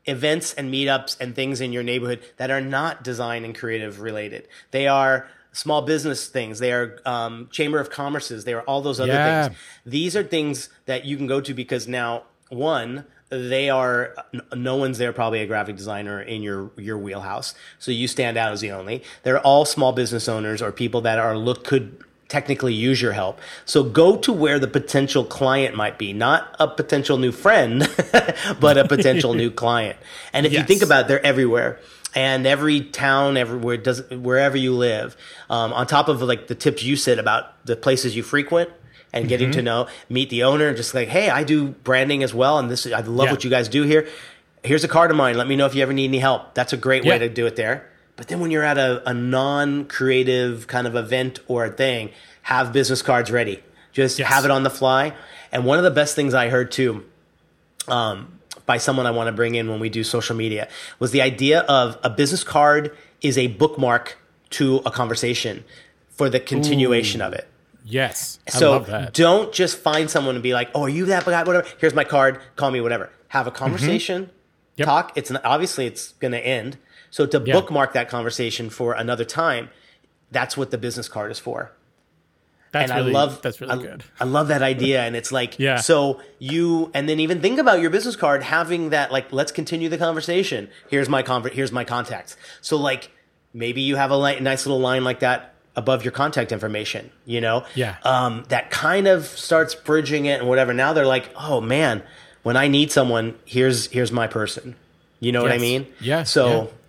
Speaker 1: events and meetups and things in your neighborhood that are not design and creative related. They are small business things. They are um, chamber of commerces. They are all those other
Speaker 2: Yeah.
Speaker 1: things. These are things that you can go to because now one they are no one's there probably a graphic designer in your your wheelhouse so you stand out as the only they're all small business owners or people that are look could technically use your help. So go to where the potential client might be, not a potential new friend, <laughs> but a potential new <laughs> client. And if you think about it, they're everywhere. And every town, everywhere, does wherever you live, um, on top of like the tips you said about the places you frequent and getting
Speaker 2: Mm-hmm.
Speaker 1: to know, meet the owner, and just like, hey, I do branding as well, and this I love
Speaker 2: Yeah.
Speaker 1: what you guys do here. Here's a card of mine. Let me know if you ever need any help. That's a great way to do it there. But then when you're at a, a non-creative kind of event or a thing, have business cards ready. Just
Speaker 2: Yes.
Speaker 1: have it on the fly. And one of the best things I heard too, um, by someone I want to bring in when we do social media, was the idea of a business card is a bookmark to a conversation for the continuation of it.
Speaker 2: Yes, I
Speaker 1: So
Speaker 2: love that.
Speaker 1: don't just find someone and be like, "Oh, are you that guy? Whatever. Here's my card. Call me. Whatever." Have a conversation.
Speaker 2: Mm-hmm. Yep.
Speaker 1: Talk. It's not, obviously it's going to end. So to
Speaker 2: Yeah.
Speaker 1: bookmark that conversation for another time, that's what the business card is for.
Speaker 2: That's
Speaker 1: and
Speaker 2: really
Speaker 1: I love
Speaker 2: that's really
Speaker 1: I,
Speaker 2: good.
Speaker 1: I love that idea, and it's like
Speaker 2: Yeah.
Speaker 1: So you and then even think about your business card having that like let's continue the conversation. Here's my conver- Here's my contacts. So like maybe you have a li- nice little line like that above your contact information. You know,
Speaker 2: Yeah.
Speaker 1: um, that kind of starts bridging it and whatever. Now they're like, oh man, when I need someone, here's here's my person. You know what I mean?
Speaker 2: Yeah,
Speaker 1: So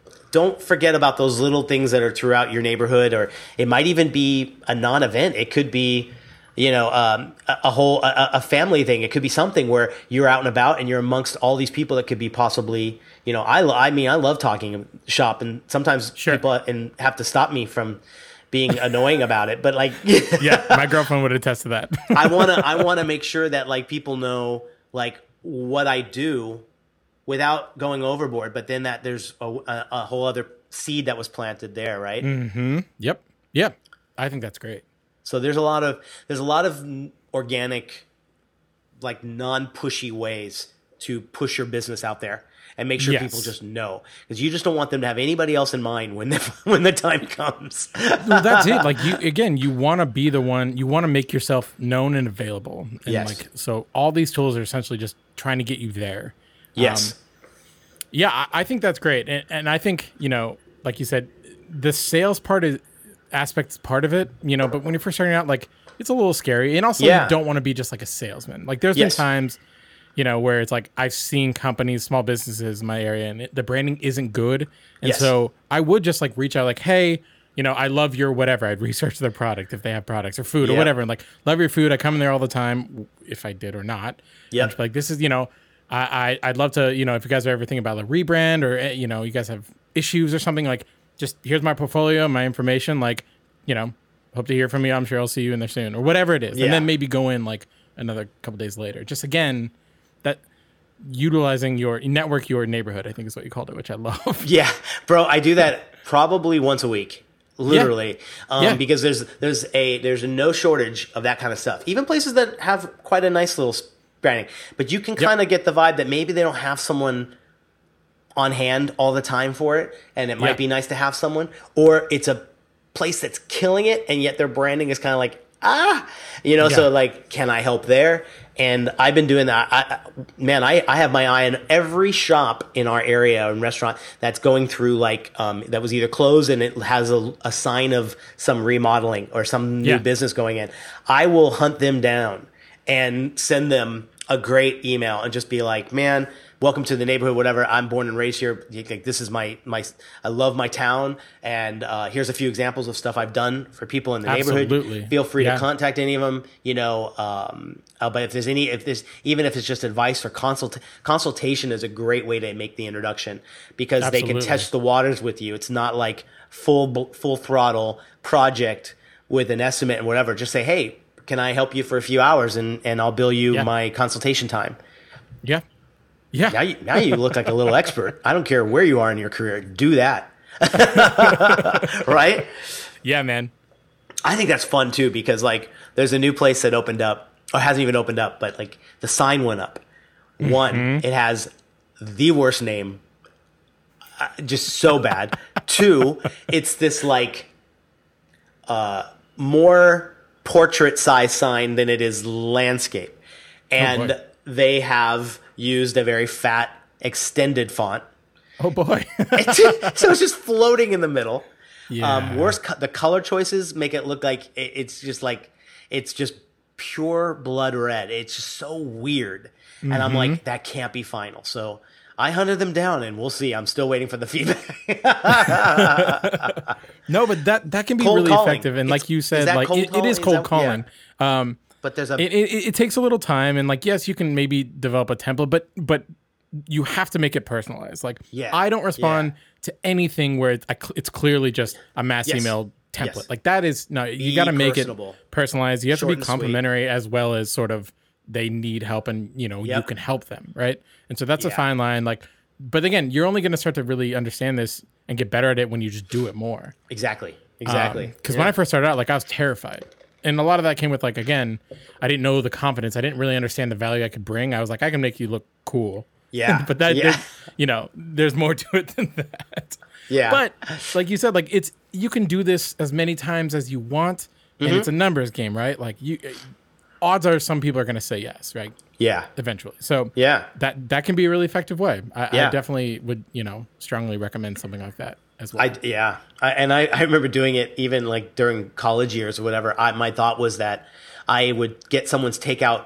Speaker 2: yeah.
Speaker 1: don't forget about those little things that are throughout your neighborhood, or it might even be a non-event. It could be, you know, um, a, a whole a, a family thing. It could be something where you're out and about and you're amongst all these people that could be possibly, you know, I I mean I love talking shop, and sometimes
Speaker 2: Sure.
Speaker 1: people and have to stop me from being annoying about it. But like, <laughs>
Speaker 2: yeah, my <laughs> girlfriend would attest to that.
Speaker 1: I want to I <laughs> want to make sure that like people know like what I do without going overboard, but then that there's a, a, a whole other seed that was planted there, right? Hmm.
Speaker 2: yep, yep. I think that's great.
Speaker 1: So there's a lot of there's a lot of organic, like non-pushy ways to push your business out there and make sure
Speaker 2: Yes.
Speaker 1: people just know because you just don't want them to have anybody else in mind when the <laughs> when the time comes. <laughs>
Speaker 2: well, that's it. Like you <laughs> again, you want to be the one. You want to make yourself known and available. And
Speaker 1: Yes.
Speaker 2: like so, all these tools are essentially just trying to get you there.
Speaker 1: yes.
Speaker 2: Um, yeah, I, I think that's great, and, and I think you know, like you said, the sales part is aspects part of it. You know, but when you're first starting out, like it's a little scary, and also
Speaker 1: Yeah.
Speaker 2: you don't want to be just like a salesman. Like there's
Speaker 1: Yes.
Speaker 2: been times. You know, where it's like I've seen companies, small businesses in my area, and it, the branding isn't good, and
Speaker 1: Yes.
Speaker 2: so I would just like reach out, like, "Hey, you know, I love your whatever." I'd <laughs> research their product if they have products or food or whatever, and like, love your food. I come in there all the time, if I did or not.
Speaker 1: Yep.
Speaker 2: And just be like, this is, you know, I, I I'd love to, you know, if you guys are ever thinking about a rebrand or eh, you know, you guys have issues or something, like, just here's my portfolio, my information, like, you know, hope to hear from you. I'm sure I'll see you in there soon or whatever it is,
Speaker 1: Yeah.
Speaker 2: and then maybe go in like another couple days later. Just again, utilizing your network, your neighborhood, I think is what you called it, which I love. <laughs>
Speaker 1: Yeah, bro, I do that probably once a week, literally, um,
Speaker 2: Yeah.
Speaker 1: because there's there's a there's no shortage of that kind of stuff. Even places that have quite a nice little branding, but you can kind of get the vibe that maybe they don't have someone on hand all the time for it, and it might
Speaker 2: Yeah.
Speaker 1: be nice to have someone, or it's a place that's killing it, and yet their branding is kind of like ah, you know.
Speaker 2: Yeah.
Speaker 1: So like, can I help there? And I've been doing that. I, man, I, I have my eye on every shop in our area and restaurant that's going through like um, that was either closed and it has a, a sign of some remodeling or some new
Speaker 2: Yeah.
Speaker 1: business going in. I will hunt them down and send them a great email and just be like, man, welcome to the neighborhood, whatever. I'm born and raised here. Like, this is my, my, I love my town. And, uh, here's a few examples of stuff I've done for people in the
Speaker 2: Absolutely.
Speaker 1: neighborhood. Feel free
Speaker 2: Yeah.
Speaker 1: to contact any of them, you know, um, uh, but if there's any, if there's, even if it's just advice or consult, consultation is a great way to make the introduction because they can test the waters with you. It's not like full, full throttle project with an estimate and whatever. Just say, Hey, can I help you for a few hours and, and I'll bill you
Speaker 2: Yeah.
Speaker 1: my consultation time.
Speaker 2: Yeah. Yeah.
Speaker 1: Now you, now you look like a little expert. I don't care where you are in your career. Do that. <laughs> right?
Speaker 2: Yeah, man.
Speaker 1: I think that's fun too because like there's a new place that opened up or hasn't even opened up, but like the sign went up. One, it has the worst name, uh, just so bad. Two, it's this like uh, more portrait size sign than it is landscape, and
Speaker 2: boy.
Speaker 1: they have used a very fat extended font.
Speaker 2: Oh boy. <laughs>
Speaker 1: so it's just floating in the middle.
Speaker 2: Yeah.
Speaker 1: Um, worst, co- the color choices make it look like it, it's just like it's just pure blood red. It's just so weird, and I'm
Speaker 2: Mm-hmm.
Speaker 1: like, that can't be final. So I hunted them down, and we'll see. I'm still waiting for the feedback. <laughs>
Speaker 2: no, but that that can be
Speaker 1: Cold
Speaker 2: really
Speaker 1: calling.
Speaker 2: effective, and
Speaker 1: It's-
Speaker 2: like you said, like it, it is
Speaker 1: Is
Speaker 2: cold
Speaker 1: that-
Speaker 2: calling. Um,
Speaker 1: but there's a
Speaker 2: it, it, it takes a little time, and like yes, you can maybe develop a template, but but you have to make it personalized. Like
Speaker 1: Yeah.
Speaker 2: I don't respond to anything where it's, it's clearly just a mass
Speaker 1: Yes.
Speaker 2: email template.
Speaker 1: Yes.
Speaker 2: Like that is no, you got to make it personalized. You have
Speaker 1: Short
Speaker 2: to be complimentary as well as sort of they need help, and you know you can help them, right? And so that's a fine line. Like, but again, you're only going to start to really understand this and get better at it when you just do it more.
Speaker 1: exactly, exactly.
Speaker 2: Um, because when I first started out, like I was terrified. And a lot of that came with like again, I didn't know the confidence. I didn't really understand the value I could bring. I was like, I can make you look cool.
Speaker 1: Yeah, <laughs>
Speaker 2: but that,
Speaker 1: yeah.
Speaker 2: you know, there's more to it than that.
Speaker 1: yeah,
Speaker 2: But like you said, like it's you can do this as many times as you want, and
Speaker 1: Mm-hmm.
Speaker 2: it's a numbers game, right? Like you, odds are some people are going to say yes, right?
Speaker 1: yeah,
Speaker 2: Eventually, so
Speaker 1: yeah.
Speaker 2: that that can be a really effective way. I, I
Speaker 1: Yeah.
Speaker 2: definitely would, you know, strongly recommend something like that as well.
Speaker 1: I yeah, I, and I, I remember doing it even like during college years or whatever. I, my thought was that I would get someone's takeout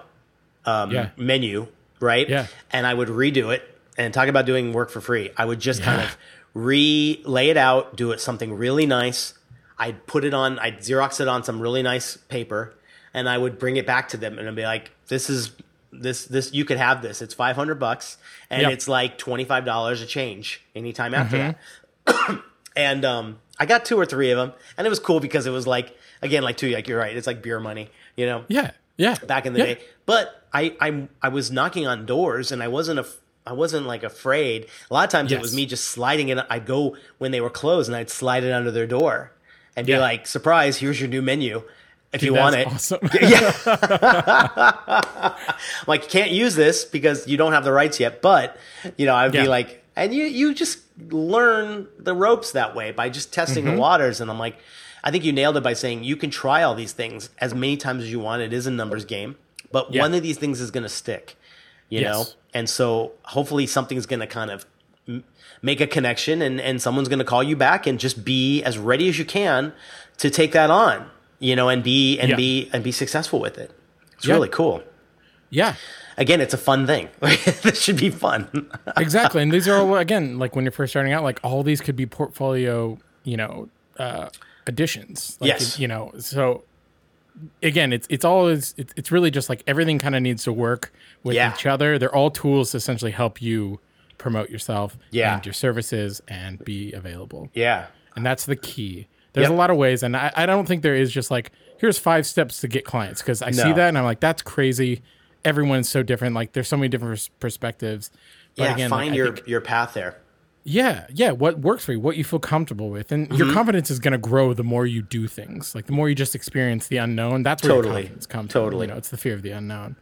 Speaker 1: um,
Speaker 2: Yeah.
Speaker 1: menu, right?
Speaker 2: Yeah.
Speaker 1: and I would redo it and talk about doing work for free. I would just kind of re lay it out, do it something really nice. I'd put it on, I'd Xerox it on some really nice paper, and I would bring it back to them and I'd be like, "This is." This this you could have this. It's five hundred bucks, and
Speaker 2: Yeah.
Speaker 1: it's like twenty five dollars a change anytime after that <coughs> and um, I got two or three of them, and it was cool because it was like again, like two, like you're right, it's like beer money, you know,
Speaker 2: yeah, yeah.
Speaker 1: back in the
Speaker 2: Yeah.
Speaker 1: day. But I, I, I was knocking on doors, and I wasn't a, I wasn't like afraid. A lot of times it was me just sliding it. I'd go when they were closed, and I'd slide it under their door, and be
Speaker 2: Yeah.
Speaker 1: like, "Surprise! Here's your new menu. If you want it."
Speaker 2: awesome. <laughs> <laughs>
Speaker 1: like can't use this because you don't have the rights yet but you know i'd
Speaker 2: Yeah.
Speaker 1: be like and you you just learn the ropes that way by just testing
Speaker 2: Mm-hmm.
Speaker 1: the waters and i'm like i think you nailed it by saying you can try all these things as many times as you want it is a numbers game but
Speaker 2: Yeah.
Speaker 1: one of these things is going to stick you
Speaker 2: Yes.
Speaker 1: know and so hopefully something's going to kind of make a connection and and someone's going to call you back and just be as ready as you can to take that on you know and be and
Speaker 2: Yeah.
Speaker 1: be and be successful with it it's
Speaker 2: Yeah.
Speaker 1: really cool
Speaker 2: yeah.
Speaker 1: Again, it's a fun thing. <laughs> this should be fun. <laughs>
Speaker 2: exactly and these are all again like when you're first starting out like all these could be portfolio you know uh additions like,
Speaker 1: Yes.
Speaker 2: you know so again it's it's always it's, it's really just like everything kind of needs to work with
Speaker 1: Yeah.
Speaker 2: each other they're all tools to essentially help you promote yourself
Speaker 1: Yeah.
Speaker 2: and your services and be available
Speaker 1: yeah.
Speaker 2: and that's the key there's
Speaker 1: Yep.
Speaker 2: a lot of ways and I, I don't think there is just like here's five steps to get clients because i see that and i'm like that's crazy everyone's so different like there's so many different perspectives but
Speaker 1: Yeah.
Speaker 2: again
Speaker 1: find
Speaker 2: I
Speaker 1: your,
Speaker 2: think-
Speaker 1: your path there.
Speaker 2: yeah, yeah. What works for you, what you feel comfortable with, and
Speaker 1: Mm-hmm.
Speaker 2: your confidence is going to grow the more you do things. Like the more you just experience the unknown. That's where
Speaker 1: Totally.
Speaker 2: your confidence comes. from.
Speaker 1: Totally.
Speaker 2: you know, it's the fear of the unknown.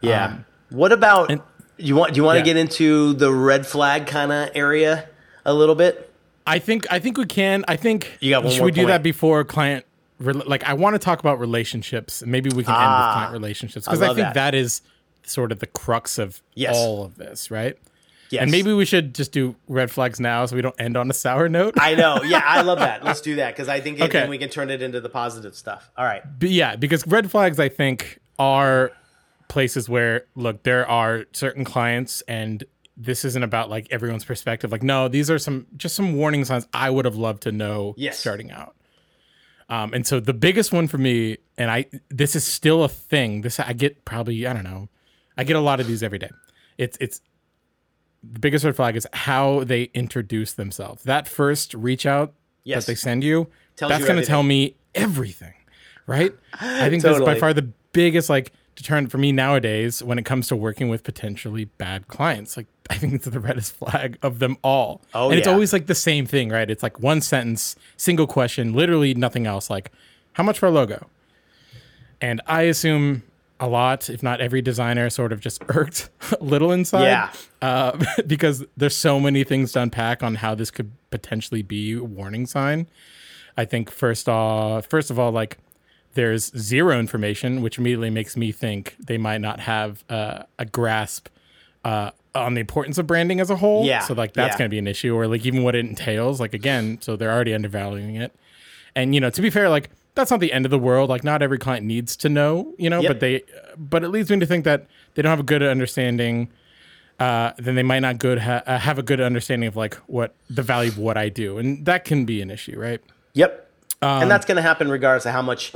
Speaker 1: Yeah. what about you want do you want
Speaker 2: Um, Yeah.
Speaker 1: to get into the red flag kind of area a little bit?
Speaker 2: I think I think we can. I think
Speaker 1: You got one
Speaker 2: should we do that before client re- like I want to talk about relationships. Maybe we can end with client relationships because I,
Speaker 1: Ah, love
Speaker 2: think
Speaker 1: that.
Speaker 2: that is sort of the crux of
Speaker 1: Yes.
Speaker 2: all of this, right?
Speaker 1: Yes.
Speaker 2: And maybe we should just do red flags now so we don't end on a sour note.
Speaker 1: I know. <laughs> Yeah, I love that. Let's do that because I think
Speaker 2: Okay.
Speaker 1: then we can turn it into the positive stuff. All right.
Speaker 2: But yeah, because red flags, I think, are places where look, there are certain clients, and this isn't about like everyone's perspective. Like, no, these are some just some warning signs I would have loved to know
Speaker 1: Yes.
Speaker 2: starting out. Um, and so the biggest one for me, and I this is still a thing. This I get probably I don't know, I get a lot of these every day. It's it's the biggest red flag is how they introduce themselves. That first reach out
Speaker 1: Yes.
Speaker 2: that they send you,
Speaker 1: Tells
Speaker 2: that's going to tell me everything, right? I think that's by <sighs> far the biggest like deterrent for me nowadays when it comes to working with potentially bad clients. Like I think it's the reddest <laughs> flag of them all.
Speaker 1: Oh,
Speaker 2: and it's always like the same thing, right? It's like one sentence, single question, literally nothing else. Like, how much for a logo? And I assume a lot, if not every designer, sort of just <laughs> irked a little inside.
Speaker 1: Yeah.
Speaker 2: Uh, <laughs> because there's so many things to unpack on how this could potentially be a warning sign. I think first off, first of all, like there's zero information, which immediately makes me think they might not have uh, a grasp uh, on the importance of branding as a whole.
Speaker 1: Yeah,
Speaker 2: So like that's
Speaker 1: yeah.
Speaker 2: going to be an issue, or like even what it entails. Like again, so they're already undervaluing it. And you know, to be fair, like that's not the end of the world. Like not every client needs to know, you know,
Speaker 1: Yep.
Speaker 2: but they, but it leads me to think that they don't have a good understanding. Uh, then they might not good ha- uh, have a good understanding of like what the value of what I do, and that can be an issue, right?
Speaker 1: Yep.
Speaker 2: Um,
Speaker 1: and that's going to happen regardless of how much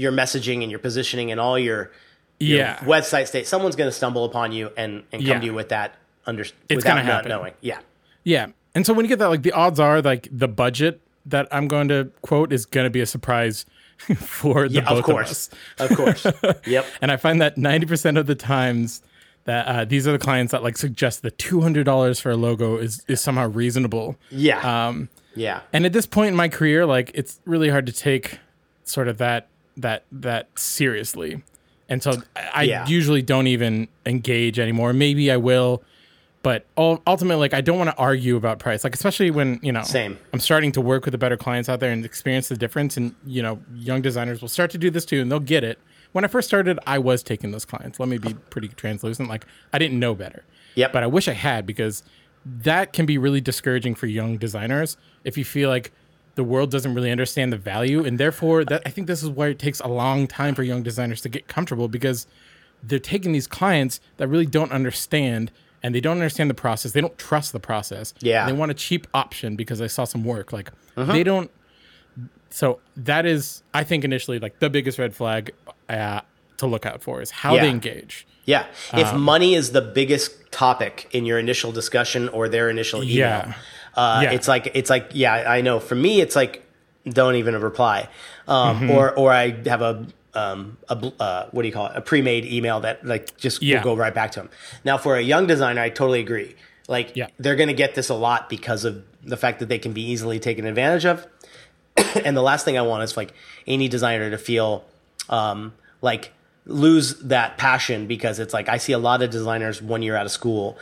Speaker 1: your messaging and your positioning and all your, your
Speaker 2: Yeah.
Speaker 1: website state. Someone's going to stumble upon you and, and come
Speaker 2: Yeah.
Speaker 1: to you with that under,
Speaker 2: It's
Speaker 1: without not
Speaker 2: happen.
Speaker 1: knowing. Yeah.
Speaker 2: Yeah. And so when you get that, like the odds are like the budget that I'm going to quote is going to be a surprise <laughs> for the
Speaker 1: Yeah,
Speaker 2: both
Speaker 1: of course.
Speaker 2: us.
Speaker 1: Of course. <laughs> yep.
Speaker 2: And I find that 90% of the times that uh, these are the clients that like suggest the $200 for a logo is, is somehow reasonable.
Speaker 1: Yeah.
Speaker 2: Um,
Speaker 1: yeah.
Speaker 2: and at this point in my career, like it's really hard to take sort of that, that, that seriously. And so I
Speaker 1: Yeah.
Speaker 2: usually don't even engage anymore. Maybe I will, but ultimately, like I don't want to argue about price. Like especially when you know,
Speaker 1: Same.
Speaker 2: I'm starting to work with the better clients out there and experience the difference. And you know, young designers will start to do this too, and they'll get it. When I first started, I was taking those clients. Let me be pretty translucent. Like I didn't know better.
Speaker 1: Yep.
Speaker 2: But I wish I had because that can be really discouraging for young designers if you feel like the world doesn't really understand the value and therefore that I think this is why it takes a long time for young designers to get comfortable because they're taking these clients that really don't understand and they don't understand the process. They don't trust the process.
Speaker 1: Yeah.
Speaker 2: They want a cheap option because they saw some work. Like
Speaker 1: Uh-huh.
Speaker 2: they don't so that is I think initially like the biggest red flag uh, to look out for is how
Speaker 1: Yeah.
Speaker 2: they engage.
Speaker 1: Yeah. If
Speaker 2: Um,
Speaker 1: money is the biggest topic in your initial discussion or their initial email,
Speaker 2: Yeah.
Speaker 1: Uh,
Speaker 2: Yeah.
Speaker 1: it's like it's like yeah, I know. For me, it's like don't even reply, um,
Speaker 2: Mm-hmm.
Speaker 1: or or I have a um, a uh, what do you call it? A pre-made email that like just
Speaker 2: Yeah.
Speaker 1: will go right back to them. Now, for a young designer, I totally agree. Like
Speaker 2: Yeah.
Speaker 1: they're going to get this a lot because of the fact that they can be easily taken advantage of. <coughs> and the last thing I want is like any designer to feel um, like lose that passion because it's like I see a lot of designers one year out of school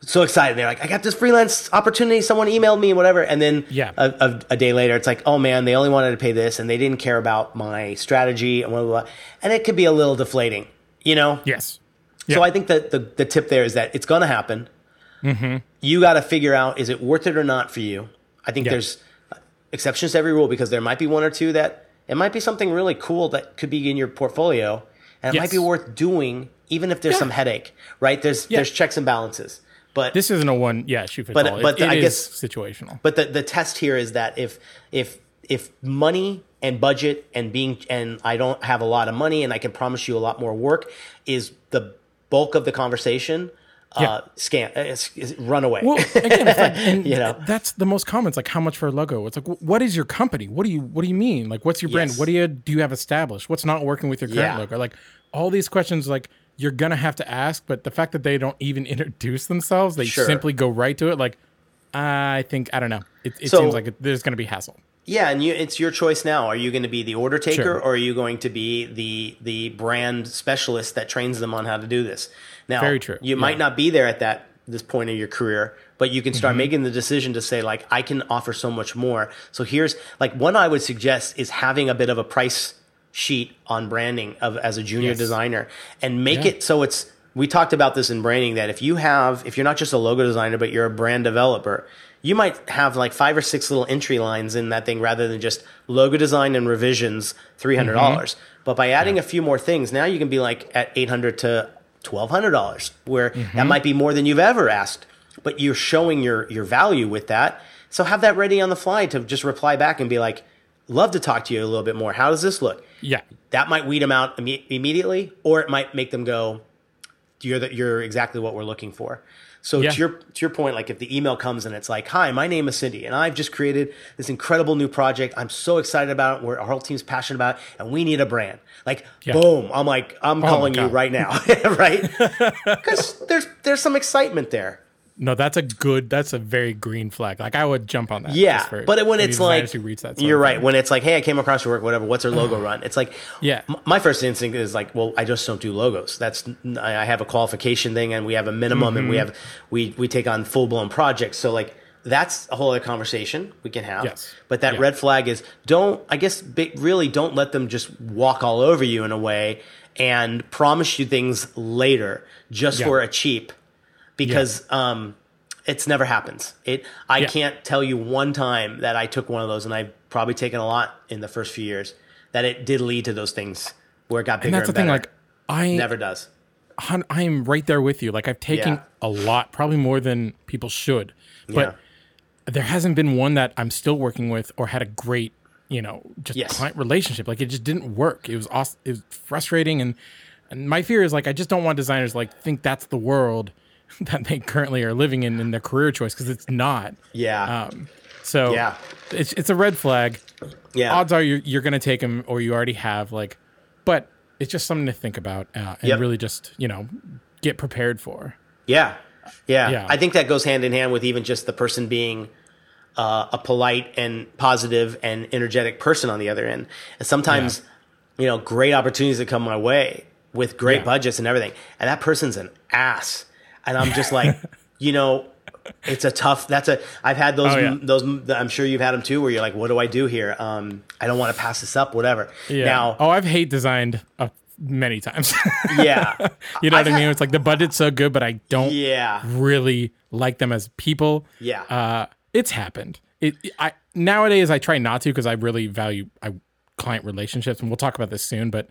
Speaker 1: so excited they're like I got this freelance opportunity someone emailed me whatever and then
Speaker 2: Yeah.
Speaker 1: a, a, a day later it's like oh man they only wanted to pay this and they didn't care about my strategy and blah blah, blah. and it could be a little deflating you know
Speaker 2: Yes.
Speaker 1: so I think that the, the tip there is that it's going to happen.
Speaker 2: Mm-hmm.
Speaker 1: You got to figure out is it worth it or not for you. I think
Speaker 2: Yeah.
Speaker 1: there's exceptions to every rule because there might be one or two that it might be something really cool that could be in your portfolio and it might be worth doing even if there's
Speaker 2: Yeah.
Speaker 1: some headache. Right? There's
Speaker 2: Yeah.
Speaker 1: there's checks and balances. But
Speaker 2: This isn't a one, yeah, shoot fits
Speaker 1: But-
Speaker 2: all. It-
Speaker 1: but
Speaker 2: it
Speaker 1: I
Speaker 2: is
Speaker 1: guess-
Speaker 2: situational.
Speaker 1: but the, the test here is that if if if money and budget and being and I don't have a lot of money and I can promise you a lot more work is the bulk of the conversation,
Speaker 2: Yeah.
Speaker 1: uh, scan, uh, run away.
Speaker 2: Well, again, like, <laughs>
Speaker 1: You know?
Speaker 2: that's the most common. It's like how much for a logo? It's like, what is your company? What do you What do you mean? Like, what's your brand?
Speaker 1: Yes.
Speaker 2: What do you do you have established? What's not working with your current
Speaker 1: Yeah.
Speaker 2: logo? Like all these questions, like you're gonna have to ask. But the fact that they don't even <laughs> introduce themselves, they
Speaker 1: Sure.
Speaker 2: simply go right to it. Like, I think I don't know. It, it
Speaker 1: So-
Speaker 2: seems like it, there's gonna be hassle.
Speaker 1: Yeah, and you, it's your choice now. Are you going to be the order taker,
Speaker 2: Sure.
Speaker 1: or are you going to be the the brand specialist that trains them on how to do this? Now,
Speaker 2: Very true.
Speaker 1: You might not be there at that this point of your career, but you can start
Speaker 2: Mm-hmm.
Speaker 1: making the decision to say like I can offer so much more. So here's like one I would suggest is having a bit of a price sheet on branding of as a junior
Speaker 2: Yes.
Speaker 1: designer and make
Speaker 2: Yeah.
Speaker 1: it so it's we talked about this in branding that if you have if you're not just a logo designer but you're a brand developer you might have like five or six little entry lines in that thing rather than just logo design and revisions $300. Mm-hmm. But by adding a few more things now you can be like at 800 to $1200 where that mm-hmm. might be more than you've ever asked but you're showing your your value with that. So have that ready on the fly to just reply back and be like love to talk to you a little bit more how does this look
Speaker 2: Yeah.
Speaker 1: that might weed them out imme- immediately, or it might make them go, "You're the, you're exactly what we're looking for." So
Speaker 2: Yeah.
Speaker 1: to your to your point, like if the email comes and it's like, "Hi, my name is Cindy, and I've just created this incredible new project. I'm so excited about it. We're, our whole team's passionate about, it, and we need a brand." Like,
Speaker 2: Yeah.
Speaker 1: boom! I'm like, I'm oh calling you right now, <laughs> right? Because there's there's some excitement there.
Speaker 2: No, that's a good. That's a very green flag. Like I would jump on that.
Speaker 1: Yeah,
Speaker 2: for
Speaker 1: but when it's like
Speaker 2: designers reach that
Speaker 1: you're right. When it's like, hey, I came across your work, whatever. What's our logo run? It's like,
Speaker 2: Yeah.
Speaker 1: m- My first instinct is like, well, I just don't do logos. That's I have a qualification thing, and we have a minimum, and we
Speaker 2: Mm-hmm.
Speaker 1: have we we take on full blown projects. So like that's a whole other conversation we can have.
Speaker 2: Yes.
Speaker 1: But that
Speaker 2: Yeah.
Speaker 1: red flag is don't. I guess really don't let them just walk all over you in a way and promise you things later just
Speaker 2: Yeah.
Speaker 1: for a cheap because um, it's never happens. It I
Speaker 2: Yeah.
Speaker 1: can't tell you one time that I took one of those, and I've probably taken a lot in the first few years that it did lead to those things where it got bigger
Speaker 2: and
Speaker 1: and,
Speaker 2: that's the thing. Like I
Speaker 1: never does.
Speaker 2: I am right there with you. Like I've taken
Speaker 1: Yeah.
Speaker 2: a lot, probably more than people should, but there hasn't been one that I'm still working with or had a great, you know, just
Speaker 1: Yes.
Speaker 2: client relationship. Like it just didn't work. It was awesome. It was frustrating, and and my fear is like I just don't want designers like think that's the world <laughs> that they currently are living in in their career choice because it's not.
Speaker 1: Yeah, Um,
Speaker 2: So
Speaker 1: Yeah.
Speaker 2: it's it's a red flag.
Speaker 1: yeah,
Speaker 2: Odds are you're you're gonna take them or you already have like, but it's just something to think about uh, and
Speaker 1: Yep.
Speaker 2: really just you know get prepared for.
Speaker 1: yeah, yeah,
Speaker 2: Yeah.
Speaker 1: I think that goes hand in hand with even just the person being uh, a polite and positive and energetic person on the other end. And sometimes, you know, great opportunities that come my way with great
Speaker 2: Yeah.
Speaker 1: budgets and everything, and that person's an ass, and I'm just like, <laughs> you know. It's a tough. That's a. I've had those.
Speaker 2: Oh, yeah.
Speaker 1: Those. I'm sure you've had them too, where you're like, "What do I do here? Um, I don't want to pass this up. Whatever."
Speaker 2: Yeah.
Speaker 1: Now,
Speaker 2: oh, I've hate designed many times. <laughs>
Speaker 1: yeah,
Speaker 2: you know
Speaker 1: I've
Speaker 2: what I mean?
Speaker 1: had-
Speaker 2: It's like the budget's so good, but I don't
Speaker 1: yeah,
Speaker 2: really like them as people.
Speaker 1: Yeah.
Speaker 2: Uh, it's happened. It, I nowadays I try not to because I really value I, client relationships, and we'll talk about this soon. But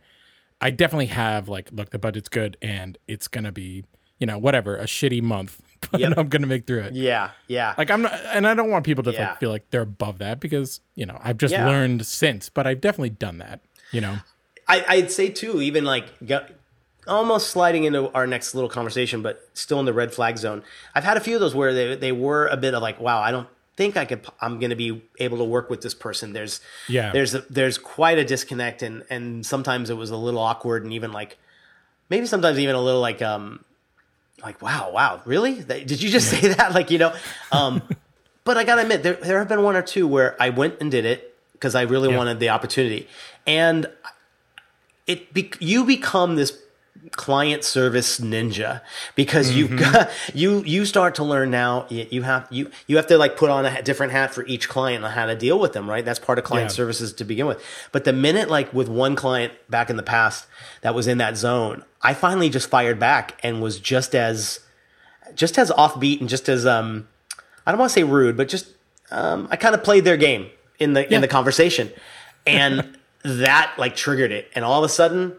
Speaker 2: I definitely have like, look, the budget's good, and it's gonna be, you know, whatever, a shitty month, <laughs> but
Speaker 1: Yep.
Speaker 2: I'm gonna make through it.
Speaker 1: yeah, yeah.
Speaker 2: Like I'm not, and I don't want people to
Speaker 1: Yeah.
Speaker 2: like, feel like they're above that because you know I've just
Speaker 1: Yeah.
Speaker 2: learned since, but I've definitely done that. You know,
Speaker 1: I, I'd say too, even like almost sliding into our next little conversation, but still in the red flag zone. I've had a few of those where they they were a bit of like, wow, I don't think I could. I'm going to be able to work with this person. There's
Speaker 2: Yeah.
Speaker 1: there's a, there's quite a disconnect, and and sometimes it was a little awkward, and even like maybe sometimes even a little like um like wow wow really? Did you just say that? <laughs> Like you know um <laughs> but i gotta admit there, there have been one or two where i went and did it because i really
Speaker 2: Yeah.
Speaker 1: wanted the opportunity. And it be, you become this client service ninja because you
Speaker 2: Mm-hmm.
Speaker 1: got <laughs> you you start to learn now you, you have you you have to like put on a different hat for each client on how to deal with them right that's part of client
Speaker 2: Yeah.
Speaker 1: services to begin with but the minute like with one client back in the past that was in that zone i finally just fired back and was just as just as offbeat and just as um I don't want to say rude, but just um, I kind of played their game in the
Speaker 2: Yeah.
Speaker 1: in the conversation, and <laughs> that like triggered it, and all of a sudden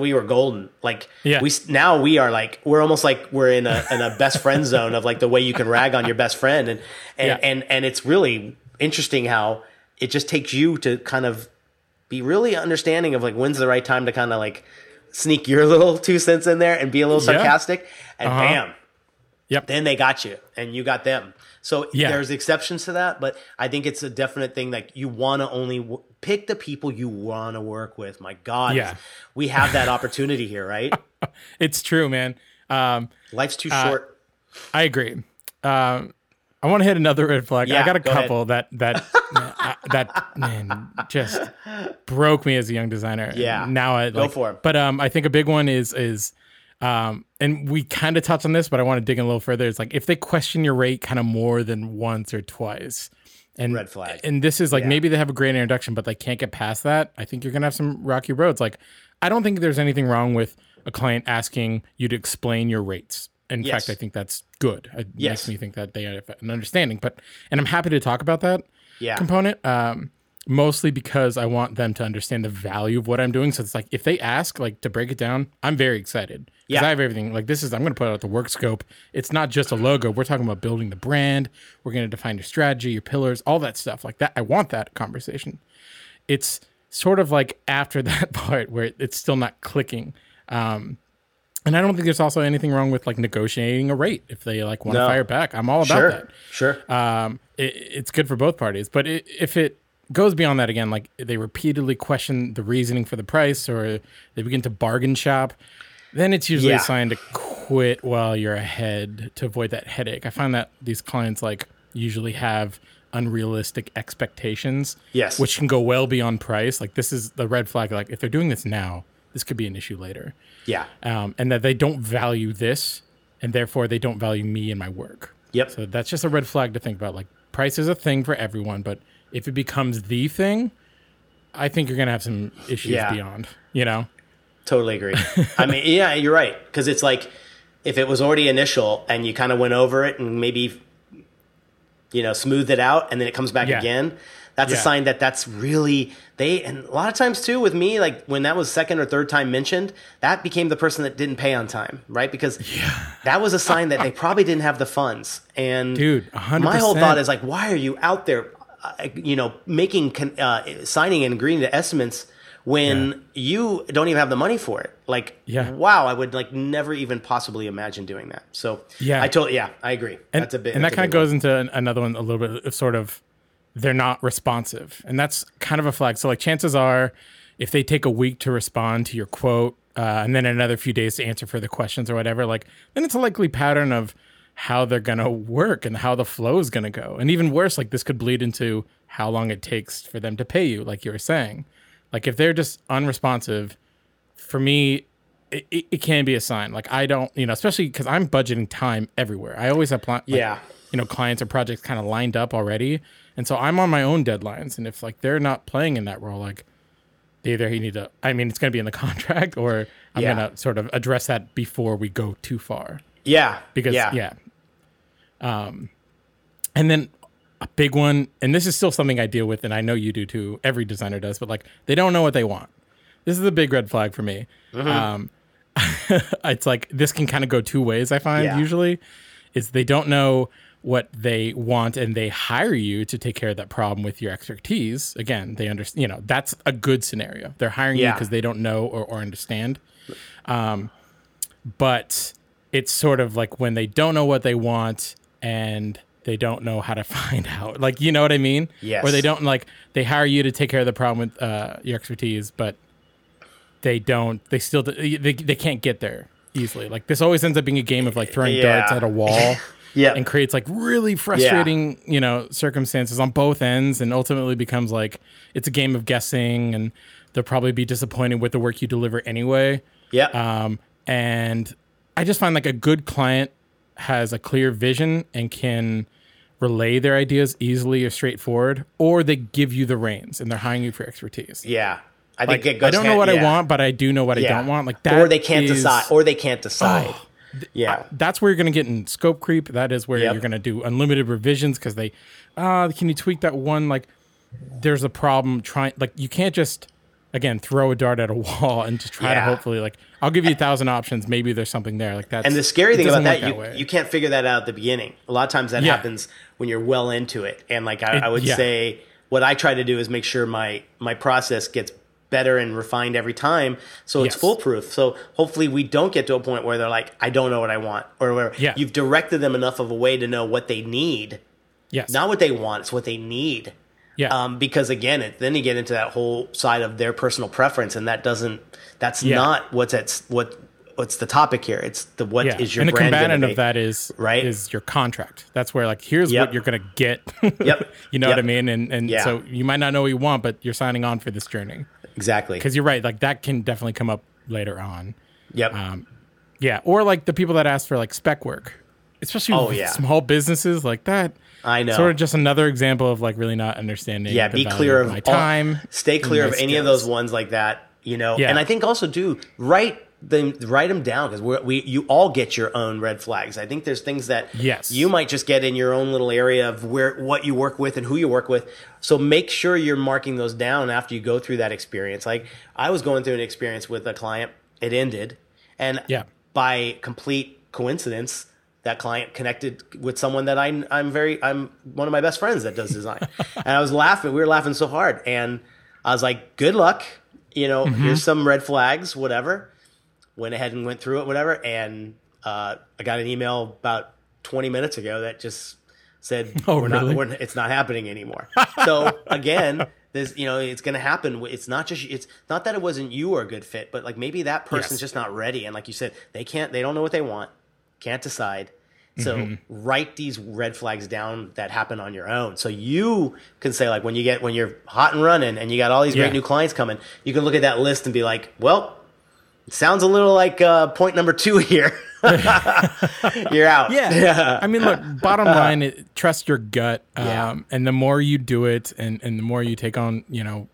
Speaker 1: we were golden. Like
Speaker 2: Yeah.
Speaker 1: we now we are like we're almost like we're in a in a best friend zone of like the way you can rag on your best friend, and and
Speaker 2: Yeah.
Speaker 1: and and it's really interesting how it just takes you to kind of be really understanding of like when's the right time to kind of like sneak your <laughs> little two cents in there and be a little
Speaker 2: Yeah.
Speaker 1: sarcastic, and
Speaker 2: Uh-huh.
Speaker 1: bam
Speaker 2: yep.
Speaker 1: then they got you and you got them. So
Speaker 2: Yeah.
Speaker 1: there's exceptions to that, but I think it's a definite thing that you want to only w- pick the people you want to work with. My God,
Speaker 2: Yeah.
Speaker 1: we have that opportunity here, right? <laughs>
Speaker 2: it's true, man. Um,
Speaker 1: Life's too
Speaker 2: Uh,
Speaker 1: short.
Speaker 2: I agree. Um, I want to hit another red flag.
Speaker 1: Yeah,
Speaker 2: I got a
Speaker 1: go ahead.
Speaker 2: couple that that <laughs> uh, that man just broke me as a young designer.
Speaker 1: Yeah.
Speaker 2: Now I
Speaker 1: Go
Speaker 2: like,
Speaker 1: for it.
Speaker 2: But um, I think a big one is is Um, and we kind of touched on this, but I want to dig in a little further. It's like if they question your rate kind of more than once or twice, and
Speaker 1: Red flag.
Speaker 2: And this is like
Speaker 1: Yeah.
Speaker 2: maybe they have a great introduction, but they can't get past that. I think you're gonna have some rocky roads. Like I don't think there's anything wrong with a client asking you to explain your rates. In
Speaker 1: Yes.
Speaker 2: fact, I think that's good. It
Speaker 1: Yes.
Speaker 2: makes me think that they have an understanding. But and I'm happy to talk about that
Speaker 1: Yeah.
Speaker 2: component. Um, mostly because I want them to understand the value of what I'm doing. So it's like if they ask like to break it down, I'm very excited because
Speaker 1: Yeah.
Speaker 2: I have everything. Like this is I'm going to put out the work scope. It's not just a logo. We're talking about building the brand. We're going to define your strategy, your pillars, all that stuff like that. I want that conversation. It's sort of like after <laughs> that part where it's still not clicking. Um, and I don't think there's also anything wrong with like negotiating a rate if they like want to
Speaker 1: No.
Speaker 2: fire back. I'm all about
Speaker 1: Sure.
Speaker 2: that
Speaker 1: Sure.
Speaker 2: um, it, it's good for both parties. But it, if it goes beyond that again, like they repeatedly question the reasoning for the price or they begin to bargain shop, then it's usually
Speaker 1: Yeah.
Speaker 2: a sign to quit while you're ahead to avoid that headache. I find that these clients like usually have unrealistic expectations,
Speaker 1: Yes.
Speaker 2: which can go well beyond price. Like this is the red flag. Like if they're doing this now, this could be an issue later,
Speaker 1: yeah.
Speaker 2: um, and that they don't value this, and therefore they don't value me and my work.
Speaker 1: Yep.
Speaker 2: So that's just a red flag to think about. Like price is a thing for everyone, but if it becomes the thing, I think you're gonna have some issues
Speaker 1: Yeah.
Speaker 2: beyond. You know?
Speaker 1: Totally agree. I mean, <laughs> yeah, you're right. Because it's like if it was already initial and you kind of went over it and maybe, you know, smoothed it out and then it comes back
Speaker 2: Yeah.
Speaker 1: again, that's a sign that that's really they. And a lot of times too with me, like when that was second or third time mentioned, that became the person that didn't pay on time, right? Because that was a sign that they <laughs> probably didn't have the funds. And
Speaker 2: Dude, a hundred
Speaker 1: my whole thought is like, why are you out there, you know, making uh, signing and agreeing to estimates when you don't even have the money for it? Like,
Speaker 2: Yeah.
Speaker 1: wow, I would like never even possibly imagine doing that. So,
Speaker 2: Yeah.
Speaker 1: I totally, yeah, I agree.
Speaker 2: And,
Speaker 1: that's a bit,
Speaker 2: and that kind of
Speaker 1: big one.
Speaker 2: goes into another one a little bit of sort of they're not responsive, and that's kind of a flag. So like chances are, if they take a week to respond to your quote, uh, and then another few days to answer further questions or whatever, like then it's a likely pattern of how they're gonna work and how the flow is gonna go. And even worse, like this could bleed into how long it takes for them to pay you, like you were saying. Like if they're just unresponsive, for me, it, it, it can be a sign. Like I don't, you know, especially because I'm budgeting time everywhere. I always have plan. like,
Speaker 1: Yeah.
Speaker 2: you know, clients or projects kind of lined up already, and so I'm on my own deadlines. And if like they're not playing in that role, like they either you need to, I mean, it's going to be in the <laughs> contract, or I'm
Speaker 1: Yeah.
Speaker 2: going to sort of address that before we go too far.
Speaker 1: Yeah.
Speaker 2: Because
Speaker 1: yeah.
Speaker 2: yeah. Um, and then a big one, and this is still something I deal with, and I know you do too. Every designer does, but like they don't know what they want. This is a big red flag for me.
Speaker 1: Mm-hmm.
Speaker 2: Um, <laughs> it's like this can kind of go two ways. I find
Speaker 1: Yeah.
Speaker 2: usually is they don't know what they want and they hire you to take care of that problem with your expertise. Again, they understand. You know that's a good scenario. They're hiring you because they don't know or, or understand. Um, but it's sort of like when they don't know what they want and they don't know how to <laughs> find out. Like, you know what I mean?
Speaker 1: Yes.
Speaker 2: Or they don't like they hire you to take care of the problem with uh, your expertise, but they don't. They still they, they can't get there easily. Like this always ends up being a game of like throwing
Speaker 1: Yeah.
Speaker 2: darts at a wall. <laughs>
Speaker 1: Yeah.
Speaker 2: And creates like really frustrating, you know, circumstances on both ends, and ultimately becomes like it's a game of guessing, and they'll probably be disappointed with the work you deliver anyway.
Speaker 1: yeah.
Speaker 2: Um, and I just find like a good client has a clear vision and can relay their ideas easily or straightforward, or they give you the reins and they're hiring you for expertise.
Speaker 1: yeah. I
Speaker 2: Like,
Speaker 1: think it goes
Speaker 2: I don't know
Speaker 1: hand-
Speaker 2: what I want, but I do know what I don't want. Like that,
Speaker 1: or they can't
Speaker 2: is-
Speaker 1: decide, or they can't decide. yeah.
Speaker 2: that's where you're going to get in scope creep. That is where
Speaker 1: Yep.
Speaker 2: you're going to do unlimited revisions because they, uh, can you tweak that one? Like, there's a problem trying. Like, you can't just again throw a dart at a <laughs> wall and just try to hopefully like I'll give you a thousand options. Maybe there's something there. Like that.
Speaker 1: And the scary thing about that, you,
Speaker 2: way.
Speaker 1: you can't figure that out at the beginning. A lot of times that
Speaker 2: Yeah.
Speaker 1: happens when you're well into it. And like I,
Speaker 2: It-
Speaker 1: I would
Speaker 2: yeah.
Speaker 1: say, what I try to do is make sure my my process gets better and refined every time, so it's
Speaker 2: Yes.
Speaker 1: foolproof. So hopefully we don't get to a point where they're like, I don't know what I want, or where
Speaker 2: Yeah.
Speaker 1: you've directed them enough of a way to know what they need,
Speaker 2: yes.
Speaker 1: not what they want, it's what they need.
Speaker 2: Yeah.
Speaker 1: Um, because again, it, then you get into that whole side of their personal preference, and that doesn't. That's
Speaker 2: Yeah.
Speaker 1: not what's at what what's the topic here. It's the what is
Speaker 2: yeah.
Speaker 1: your
Speaker 2: and
Speaker 1: gonna
Speaker 2: combatant of that is
Speaker 1: Right?
Speaker 2: is your contract. That's where like here's
Speaker 1: Yep.
Speaker 2: what you're gonna get. <laughs>
Speaker 1: Yep.
Speaker 2: you know
Speaker 1: Yep.
Speaker 2: what I mean? And and
Speaker 1: Yeah.
Speaker 2: so you might not know what you want, but you're signing on for this journey.
Speaker 1: Exactly.
Speaker 2: Because you're right, like that can definitely come up later on.
Speaker 1: Yep.
Speaker 2: Um, Yeah, or like the people that ask for like spec work, especially
Speaker 1: Oh,
Speaker 2: with
Speaker 1: yeah.
Speaker 2: small businesses like that.
Speaker 1: I know.
Speaker 2: Sort of just another example of like really not understanding.
Speaker 1: yeah,
Speaker 2: the
Speaker 1: be
Speaker 2: value
Speaker 1: clear of
Speaker 2: my
Speaker 1: all-
Speaker 2: time.
Speaker 1: stay clear of any of those ones like that. You know,
Speaker 2: Yeah.
Speaker 1: and I think also do write them write them down because we you all get your own red flags. I think there's things that
Speaker 2: Yes.
Speaker 1: you might just get in your own little area of where what you work with and who you work with. So make sure you're marking those down after you go through that experience. Like I was going through an experience with a client, it ended, and
Speaker 2: Yeah.
Speaker 1: by complete coincidence that client connected with someone that I, I'm very I'm one of my best friends that does design. <laughs> And I was laughing we were laughing so hard. And I was like good luck you know
Speaker 2: Mm-hmm.
Speaker 1: here's some red flags whatever. Went ahead and went through it whatever. And uh, I got an email about 20 minutes ago that just said <laughs>
Speaker 2: Oh,
Speaker 1: we're
Speaker 2: really?
Speaker 1: not we're, it's not happening anymore. <laughs> So again this you know it's going to happen. It's not just it's not that it wasn't you or a good fit but like maybe that person's
Speaker 2: Yes.
Speaker 1: just not ready. And like you said they can't they don't know what they want can't decide so
Speaker 2: Mm-hmm.
Speaker 1: write these red flags down that happen on your own so you can say like when you get when you're hot and running and you got all these
Speaker 2: Yeah.
Speaker 1: great new clients coming you can look at that list and be like well it sounds a little like uh, point number two here <laughs> you're out
Speaker 2: Yeah. <laughs> I mean, look, bottom <laughs> line, it, trust your gut. Um,
Speaker 1: Yeah.
Speaker 2: And the more you do it and, and the more you take on, you know,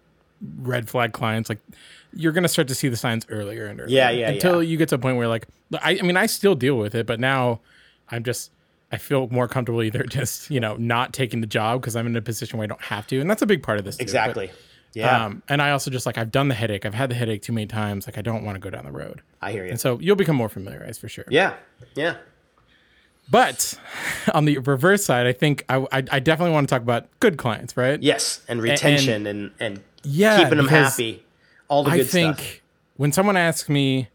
Speaker 2: red flag clients, like you're going to start to see the signs earlier and earlier.
Speaker 1: Yeah, yeah,
Speaker 2: Until
Speaker 1: yeah.
Speaker 2: you get to a point where, like, I, I mean, I still deal with it, but now I'm just, I feel more comfortable either <laughs> just, you know, not taking the job because I'm in a position where I don't have to. And that's a big part of this. too. But,
Speaker 1: exactly yeah
Speaker 2: Um, and I also just like, I've done the headache. I've had the headache too many times. Like, I don't want to go down the road.
Speaker 1: i hear you
Speaker 2: And so you'll become more familiarized for sure.
Speaker 1: yeah yeah
Speaker 2: But <laughs> on the reverse side, I think I, I, I definitely want to talk about good clients, right?
Speaker 1: yes and retention and and,
Speaker 2: Yeah,
Speaker 1: keeping them happy all the
Speaker 2: I
Speaker 1: good
Speaker 2: think
Speaker 1: stuff
Speaker 2: when someone asks me,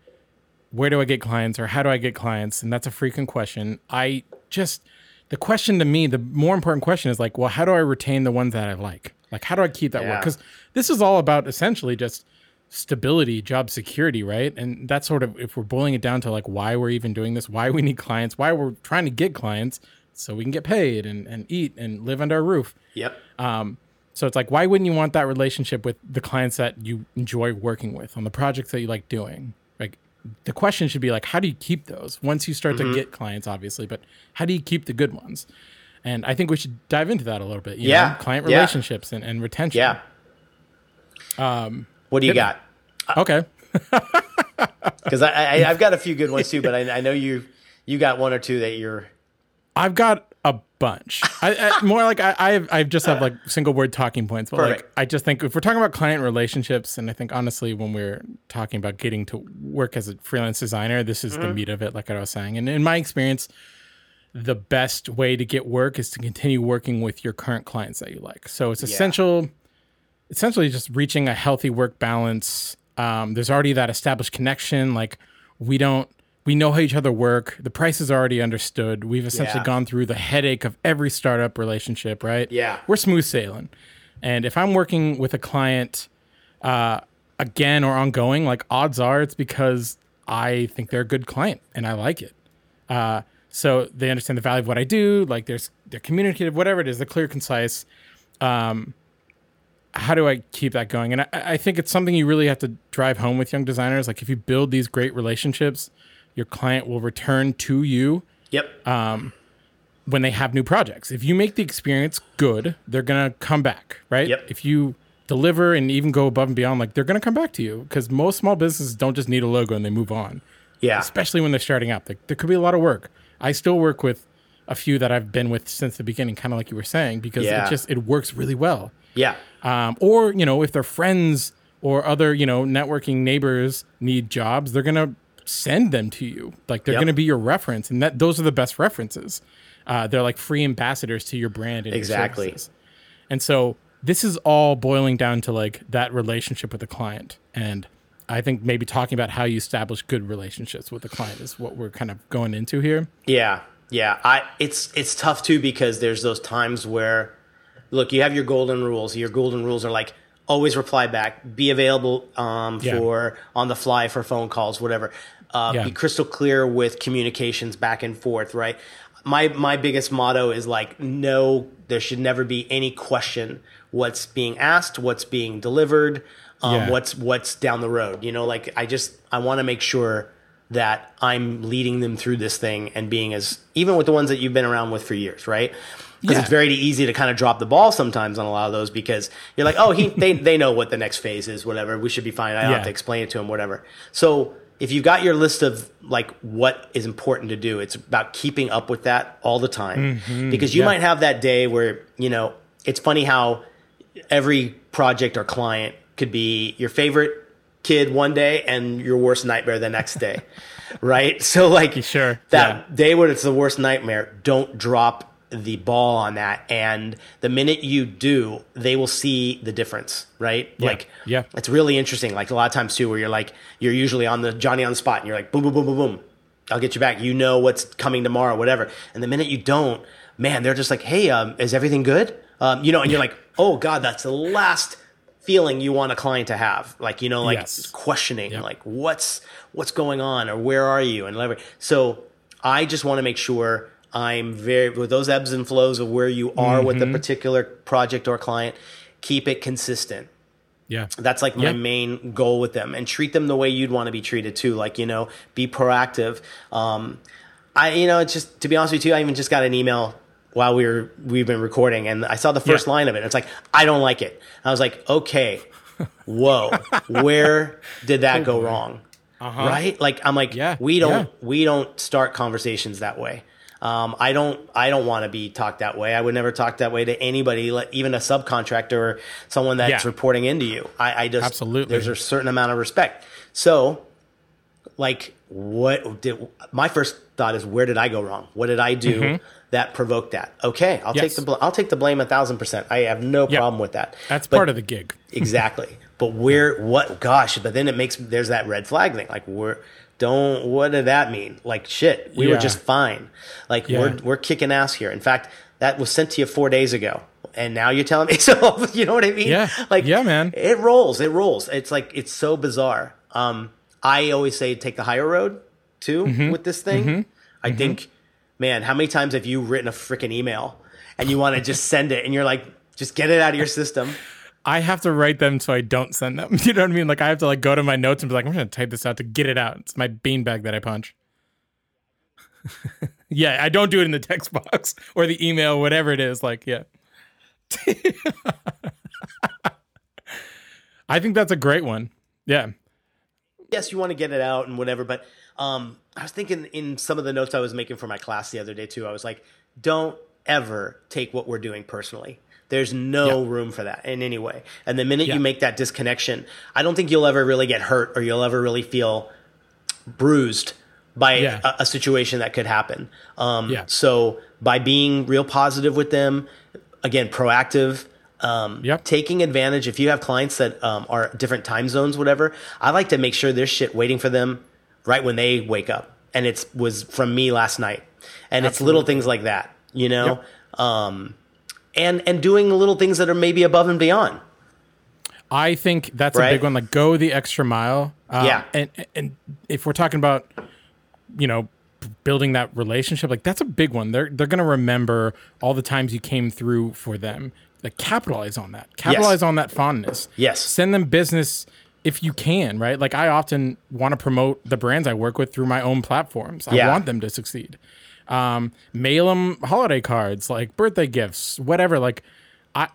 Speaker 2: where do I get clients or how do I get clients? And that's a frequent question. I just, the question to me, the more important question is like, well, how do I retain the ones that I like? Like, how do I keep that work? Because this is all about essentially just stability, job security, right? And that's sort of, if we're boiling it down to like why we're even doing this, why we need clients, why we're trying to get clients so we can get paid and, and eat and live under a roof.
Speaker 1: yep um,
Speaker 2: So it's like, why wouldn't you want that relationship with the clients that you enjoy working with on the projects that you like doing? Like, the question should be like, how do you keep those once you start
Speaker 1: Mm-hmm.
Speaker 2: to get clients, obviously, but how do you keep the good ones? And I think we should dive into that a little bit. You
Speaker 1: Yeah,
Speaker 2: know, client
Speaker 1: yeah.
Speaker 2: relationships and, and retention.
Speaker 1: yeah um what do you
Speaker 2: me.
Speaker 1: got
Speaker 2: Okay. <laughs>
Speaker 1: because I, I I've got a few good ones too, but I, I know you you got one or two that you're
Speaker 2: I've got a bunch. I, I <laughs> more like I I, have, I just have like single word talking points, but like I just think if we're talking about client relationships, and I think honestly when we're talking about getting to work as a freelance designer, this is the meat of it. Like I was saying, and in my experience, the best way to get work is to continue working with your current clients that you like. So it's essential, essentially just reaching a healthy work balance. Um, there's already that established connection. Like we don't, we know how each other work. The price is already understood. We've essentially
Speaker 1: Yeah.
Speaker 2: gone through the headache of every startup relationship, right?
Speaker 1: Yeah.
Speaker 2: We're smooth sailing. And if I'm working with a client uh, again or ongoing, like odds are it's because I think they're a good client and I like it. Uh, so they understand the value of what I do. Like there's they're communicative, whatever it is, they're clear, concise. Um, how do I keep that going? And I, I think it's something you really have to drive home with young designers. Like if you build these great relationships, your client will return to you
Speaker 1: yep Um,
Speaker 2: when they have new projects. If you make the experience good, they're gonna come back, right?
Speaker 1: Yep.
Speaker 2: If you deliver and even go above and beyond, like they're gonna come back to you because most small businesses don't just need a logo and they move on,
Speaker 1: yeah
Speaker 2: especially when they're starting out. Like, there could be a lot of work. I still work with a few that I've been with since the beginning, kind of like you were saying, because
Speaker 1: Yeah.
Speaker 2: it just it works really well.
Speaker 1: yeah
Speaker 2: Um, or you know, if their friends or other you know networking neighbors need jobs, they're gonna send them to you. Like they're
Speaker 1: Yep.
Speaker 2: gonna be your reference, and that those are the best references. Uh, they're like free ambassadors to your brand and
Speaker 1: Exactly.
Speaker 2: And so this is all boiling down to like that relationship with the client. And I think maybe talking about how you establish good relationships with the client is what we're kind of going into here.
Speaker 1: Yeah, yeah. I it's it's tough too because there's those times where look, you have your golden rules. Your golden rules are like always reply back, be available um,
Speaker 2: Yeah.
Speaker 1: for on the fly for phone calls, whatever. Uh,
Speaker 2: Yeah.
Speaker 1: Be crystal clear with communications back and forth, right? My my biggest motto is like no, there should never be any question what's being asked, what's being delivered, um,
Speaker 2: Yeah.
Speaker 1: what's what's down the road. You know, like I just I want to make sure that I'm leading them through this thing and being as even with the ones that you've been around with for years, right? Because
Speaker 2: Yeah.
Speaker 1: it's very easy to kind of drop the ball sometimes on a lot of those because you're like, oh, he <laughs> they they know what the next phase is, whatever. We should be fine. I don't have to explain it to him, whatever. So if you've got your list of like what is important to do, it's about keeping up with that all the time mm-hmm. because you
Speaker 2: yeah.
Speaker 1: might have that day where you know it's funny how every project or client could be your favorite kid one day and your worst nightmare the next day <laughs> right so like
Speaker 2: Sure,
Speaker 1: that day when it's the worst nightmare don't drop the ball on that and the minute you do they will see the difference right? Like
Speaker 2: yeah.
Speaker 1: it's really interesting. Like a lot of times too where you're like you're usually on the johnny on the spot and you're like boom boom boom boom boom i'll get you back. You know what's coming tomorrow whatever. And the minute you don't man they're just like hey um, is everything good? Um, you know and you're like oh god that's the last feeling you want a client to have. Like you know like
Speaker 2: Yes.
Speaker 1: questioning like what's what's going on or where are you? and whatever. So i just want to make sure i'm very with those ebbs and flows of where you are with a particular project or client keep it consistent.
Speaker 2: Yeah.
Speaker 1: that's like my
Speaker 2: Yeah.
Speaker 1: main goal with them and treat them the way you'd want to be treated too like you know be proactive. Um i you know it's just to be honest with you i even just got an email while we were we've been recording and i saw the first
Speaker 2: Yeah.
Speaker 1: line of it it's like i don't like it. I was like okay. Whoa. Where did that <laughs> go wrong? Right? Like i'm like
Speaker 2: Oh, Yeah,
Speaker 1: we don't
Speaker 2: yeah.
Speaker 1: we don't start conversations that way um, I don't. I don't want to be talked that way. I would never talk that way to anybody, even a subcontractor or someone that's
Speaker 2: Yeah.
Speaker 1: reporting into you. I, I just
Speaker 2: Absolutely.
Speaker 1: There's a certain amount of respect. So, like, what did my first thought is? Where did I go wrong? What did I do that provoked that? Okay, I'll
Speaker 2: Mm-hmm. Yes.
Speaker 1: take the bl- I'll take the blame a thousand percent. I have no problem with that.
Speaker 2: That's
Speaker 1: But-
Speaker 2: part of the gig.
Speaker 1: exactly. <laughs> But where? What? Gosh! But then it makes there's that red flag thing. Like, where? Don't. What did that mean? Like, shit. We were just fine. Like,
Speaker 2: Yeah.
Speaker 1: we're we're kicking ass here. In fact, that was sent to you four days ago, and now you're telling me. <laughs> So you know what I mean?
Speaker 2: Yeah.
Speaker 1: Like,
Speaker 2: Yeah, man.
Speaker 1: It rolls. It rolls. It's like it's so bizarre. Um, I always say take the higher road too
Speaker 2: Mm-hmm.
Speaker 1: with this thing. I think, man, how many times have you written a freaking email and you want to just send it and you're like, just get it out of your system.
Speaker 2: I have to write them so I don't send them. <laughs> You know what I mean? Like I have to like go to my notes and be like, I'm gonna type this out to get it out. It's my beanbag that I punch. <laughs> yeah, I don't do it in the text box <laughs> or the email, whatever it is. Like, yeah. I think that's a great one. Yeah.
Speaker 1: yes, you want to get it out and whatever, but um, I was thinking in some of the notes I was making for my class the other day too. I was like, don't ever take what we're doing personally. There's no
Speaker 2: Yeah.
Speaker 1: room for that in any way. And the minute
Speaker 2: Yeah.
Speaker 1: you make that disconnection, I don't think you'll ever really get hurt or you'll ever really feel bruised by
Speaker 2: Yeah.
Speaker 1: a, a situation that could happen. Um,
Speaker 2: Yeah.
Speaker 1: So by being real positive with them, again, proactive, um,
Speaker 2: Yep.
Speaker 1: taking advantage. If you have clients that um, are different time zones, whatever, I like to make sure there's shit waiting for them right when they wake up. And it was from me last night. And it's little things like that, you know? Um, and, and doing little things that are maybe above and beyond.
Speaker 2: I think that's a big one. Like go the extra mile. Um,
Speaker 1: Yeah.
Speaker 2: And and if we're talking about, you know, building that relationship, like that's a big one. They're they're gonna remember all the times you came through for them. Like capitalize on that. Capitalize on that fondness.
Speaker 1: Yes.
Speaker 2: Send them business if you can. Right. Like I often want to promote the brands I work with through my own platforms. I
Speaker 1: Yeah.
Speaker 2: want them to succeed. Um, mail them holiday cards, like birthday gifts, whatever. Like, I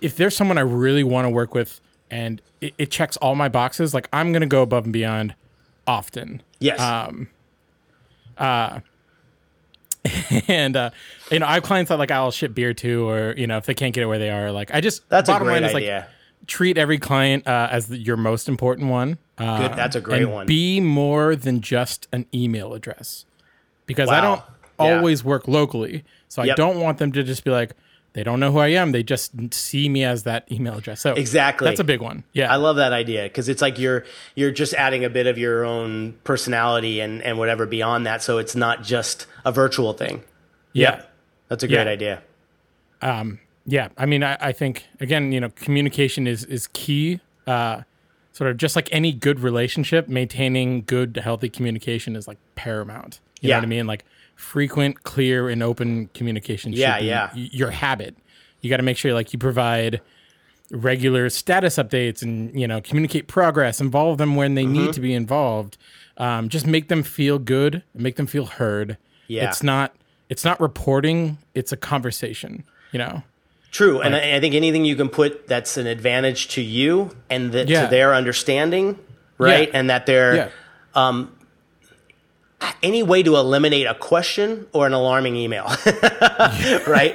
Speaker 2: if there's someone I really want to work with and it, it checks all my boxes, like I'm gonna go above and beyond often.
Speaker 1: Yes. Um. Uh. <laughs>
Speaker 2: and uh, you know, I have clients that like I'll ship beer to, or you know, if they can't get it where they are, like I just
Speaker 1: That's a
Speaker 2: bottom
Speaker 1: great
Speaker 2: line is
Speaker 1: idea.
Speaker 2: like treat every client uh, as the, your most important one. Uh,
Speaker 1: Good, that's a great
Speaker 2: and
Speaker 1: one.
Speaker 2: Be more than just an email address, because I don't
Speaker 1: Yeah.
Speaker 2: always work locally, so I don't want them to just be like they don't know who I am. They just see me as that email address. So
Speaker 1: Exactly.
Speaker 2: that's a big one. Yeah,
Speaker 1: I love that idea because it's like you're you're just adding a bit of your own personality and and whatever beyond that, so it's not just a virtual thing.
Speaker 2: yeah.
Speaker 1: That's a great
Speaker 2: Yeah.
Speaker 1: idea.
Speaker 2: yeah i mean I, I think again you know communication is is key uh sort of just like any good relationship maintaining good healthy communication is like paramount you
Speaker 1: Yeah.
Speaker 2: know what i mean like frequent clear and open communication should
Speaker 1: Yeah,
Speaker 2: be
Speaker 1: yeah.
Speaker 2: your habit you got to make sure like you provide regular status updates and you know communicate progress involve them when they
Speaker 1: Mm-hmm.
Speaker 2: need to be involved Um, just make them feel good, make them feel heard.
Speaker 1: Yeah.
Speaker 2: It's not it's not reporting, it's a conversation, you know.
Speaker 1: True, and I, I think anything you can put that's an advantage to you and that
Speaker 2: Yeah.
Speaker 1: to their understanding, right?
Speaker 2: Yeah.
Speaker 1: And that they're
Speaker 2: Yeah.
Speaker 1: Any way to eliminate a question or an alarming email, <laughs> right?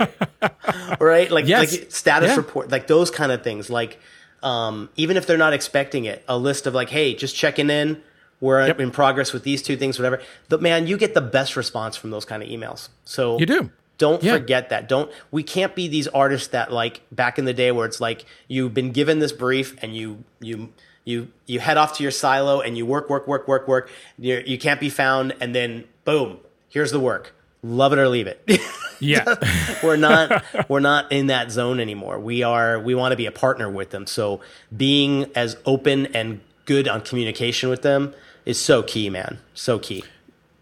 Speaker 1: right? Like,
Speaker 2: Yes.
Speaker 1: like status
Speaker 2: Yeah.
Speaker 1: report, like those kind of things. Like, um, even if they're not expecting it, a list of like, hey, just checking in. We're
Speaker 2: Yep.
Speaker 1: in progress with these two things, whatever. But man, you get the best response from those kind of emails. So
Speaker 2: You do.
Speaker 1: Don't
Speaker 2: Yeah.
Speaker 1: forget that. Don't we can't be these artists that like back in the day where it's like you've been given this brief and you you you you head off to your silo and you work work work work work. You're, you can't be found and then boom, here's the work. Love it or leave it. <laughs>
Speaker 2: Yeah. <laughs>
Speaker 1: we're not we're not in that zone anymore. We are we want to be a partner with them. So being as open and good on communication with them is so key, man. So key.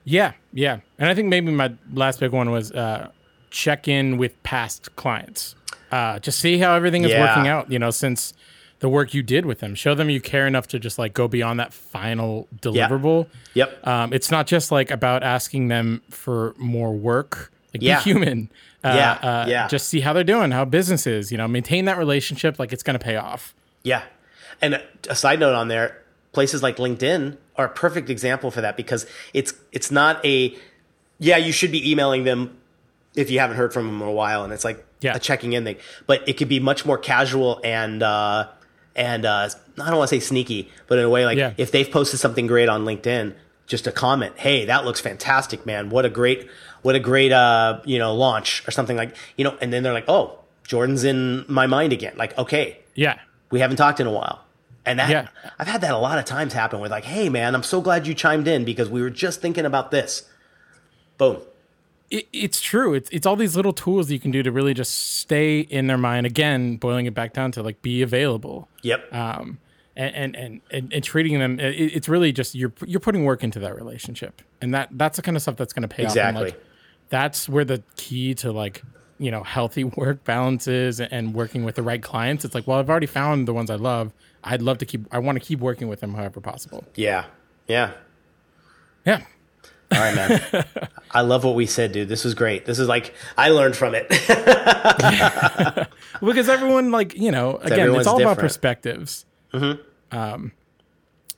Speaker 2: Yeah, yeah. And I think maybe my last big one was uh, check in with past clients. Uh, just see how everything is
Speaker 1: Yeah.
Speaker 2: working out, you know, since the work you did with them. Show them you care enough to just like go beyond that final deliverable.
Speaker 1: Yep.
Speaker 2: Um, it's not just like about asking them for more work. Like
Speaker 1: Yeah.
Speaker 2: be human. Uh,
Speaker 1: Yeah,
Speaker 2: Uh,
Speaker 1: yeah.
Speaker 2: Just see how they're doing, how business is. You know, maintain that relationship. Like it's going to pay off.
Speaker 1: Yeah. And a side note on there, places like LinkedIn are a perfect example for that because it's it's not a yeah, you should be emailing them if you haven't heard from them in a while and it's like
Speaker 2: Yeah.
Speaker 1: a checking in thing. But it could be much more casual and uh and uh I don't want to say sneaky, but in a way like
Speaker 2: Yeah.
Speaker 1: if they've posted something great on LinkedIn, just a comment, "Hey, that looks fantastic, man. What a great what a great uh, you know, launch or something like, you know, and then they're like, "Oh, Jordan's in my mind again." Like, "Okay,
Speaker 2: Yeah.
Speaker 1: we haven't talked in a while. And that
Speaker 2: Yeah.
Speaker 1: I've had that a lot of times happen with like, hey man, I'm so glad you chimed in because we were just thinking about this. Boom.
Speaker 2: It, it's true. It's it's all these little tools that you can do to really just stay in their mind. Again, boiling it back down to like be available.
Speaker 1: Yep.
Speaker 2: Um, and and and, and, treating them. It, it's really just you're you're putting work into that relationship, and that that's the kind of stuff that's going to pay off.
Speaker 1: Exactly.
Speaker 2: like, that's where the key to like you know healthy <laughs> work balances and working with the right clients. It's like, well, I've already found the ones I love. I'd love to keep. I want to keep working with them however possible.
Speaker 1: yeah. Yeah.
Speaker 2: Yeah.
Speaker 1: All right, man. <laughs> I love what we said, dude. This was great. This is like I learned from it. <laughs>
Speaker 2: because everyone like you know again it's all about perspectives mm-hmm. um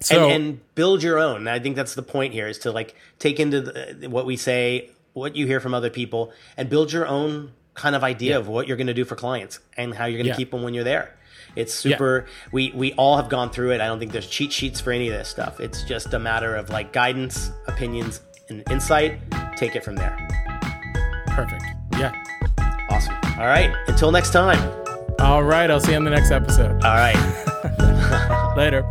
Speaker 2: so
Speaker 1: and, and build your own. I think that's the point here is to like take into the, what we say, what you hear from other people, and build your own kind of idea of what you're going to do for clients and how you're going to
Speaker 2: Yeah.
Speaker 1: keep them when you're there. It's super. We we all have gone through it. I don't think there's cheat sheets for any of this stuff. It's just a matter of like guidance, opinions, and insight. Take it from there.
Speaker 2: perfect yeah
Speaker 1: Awesome. All right. Until next time.
Speaker 2: all right i'll see you on the next episode
Speaker 1: All right. <laughs>
Speaker 2: later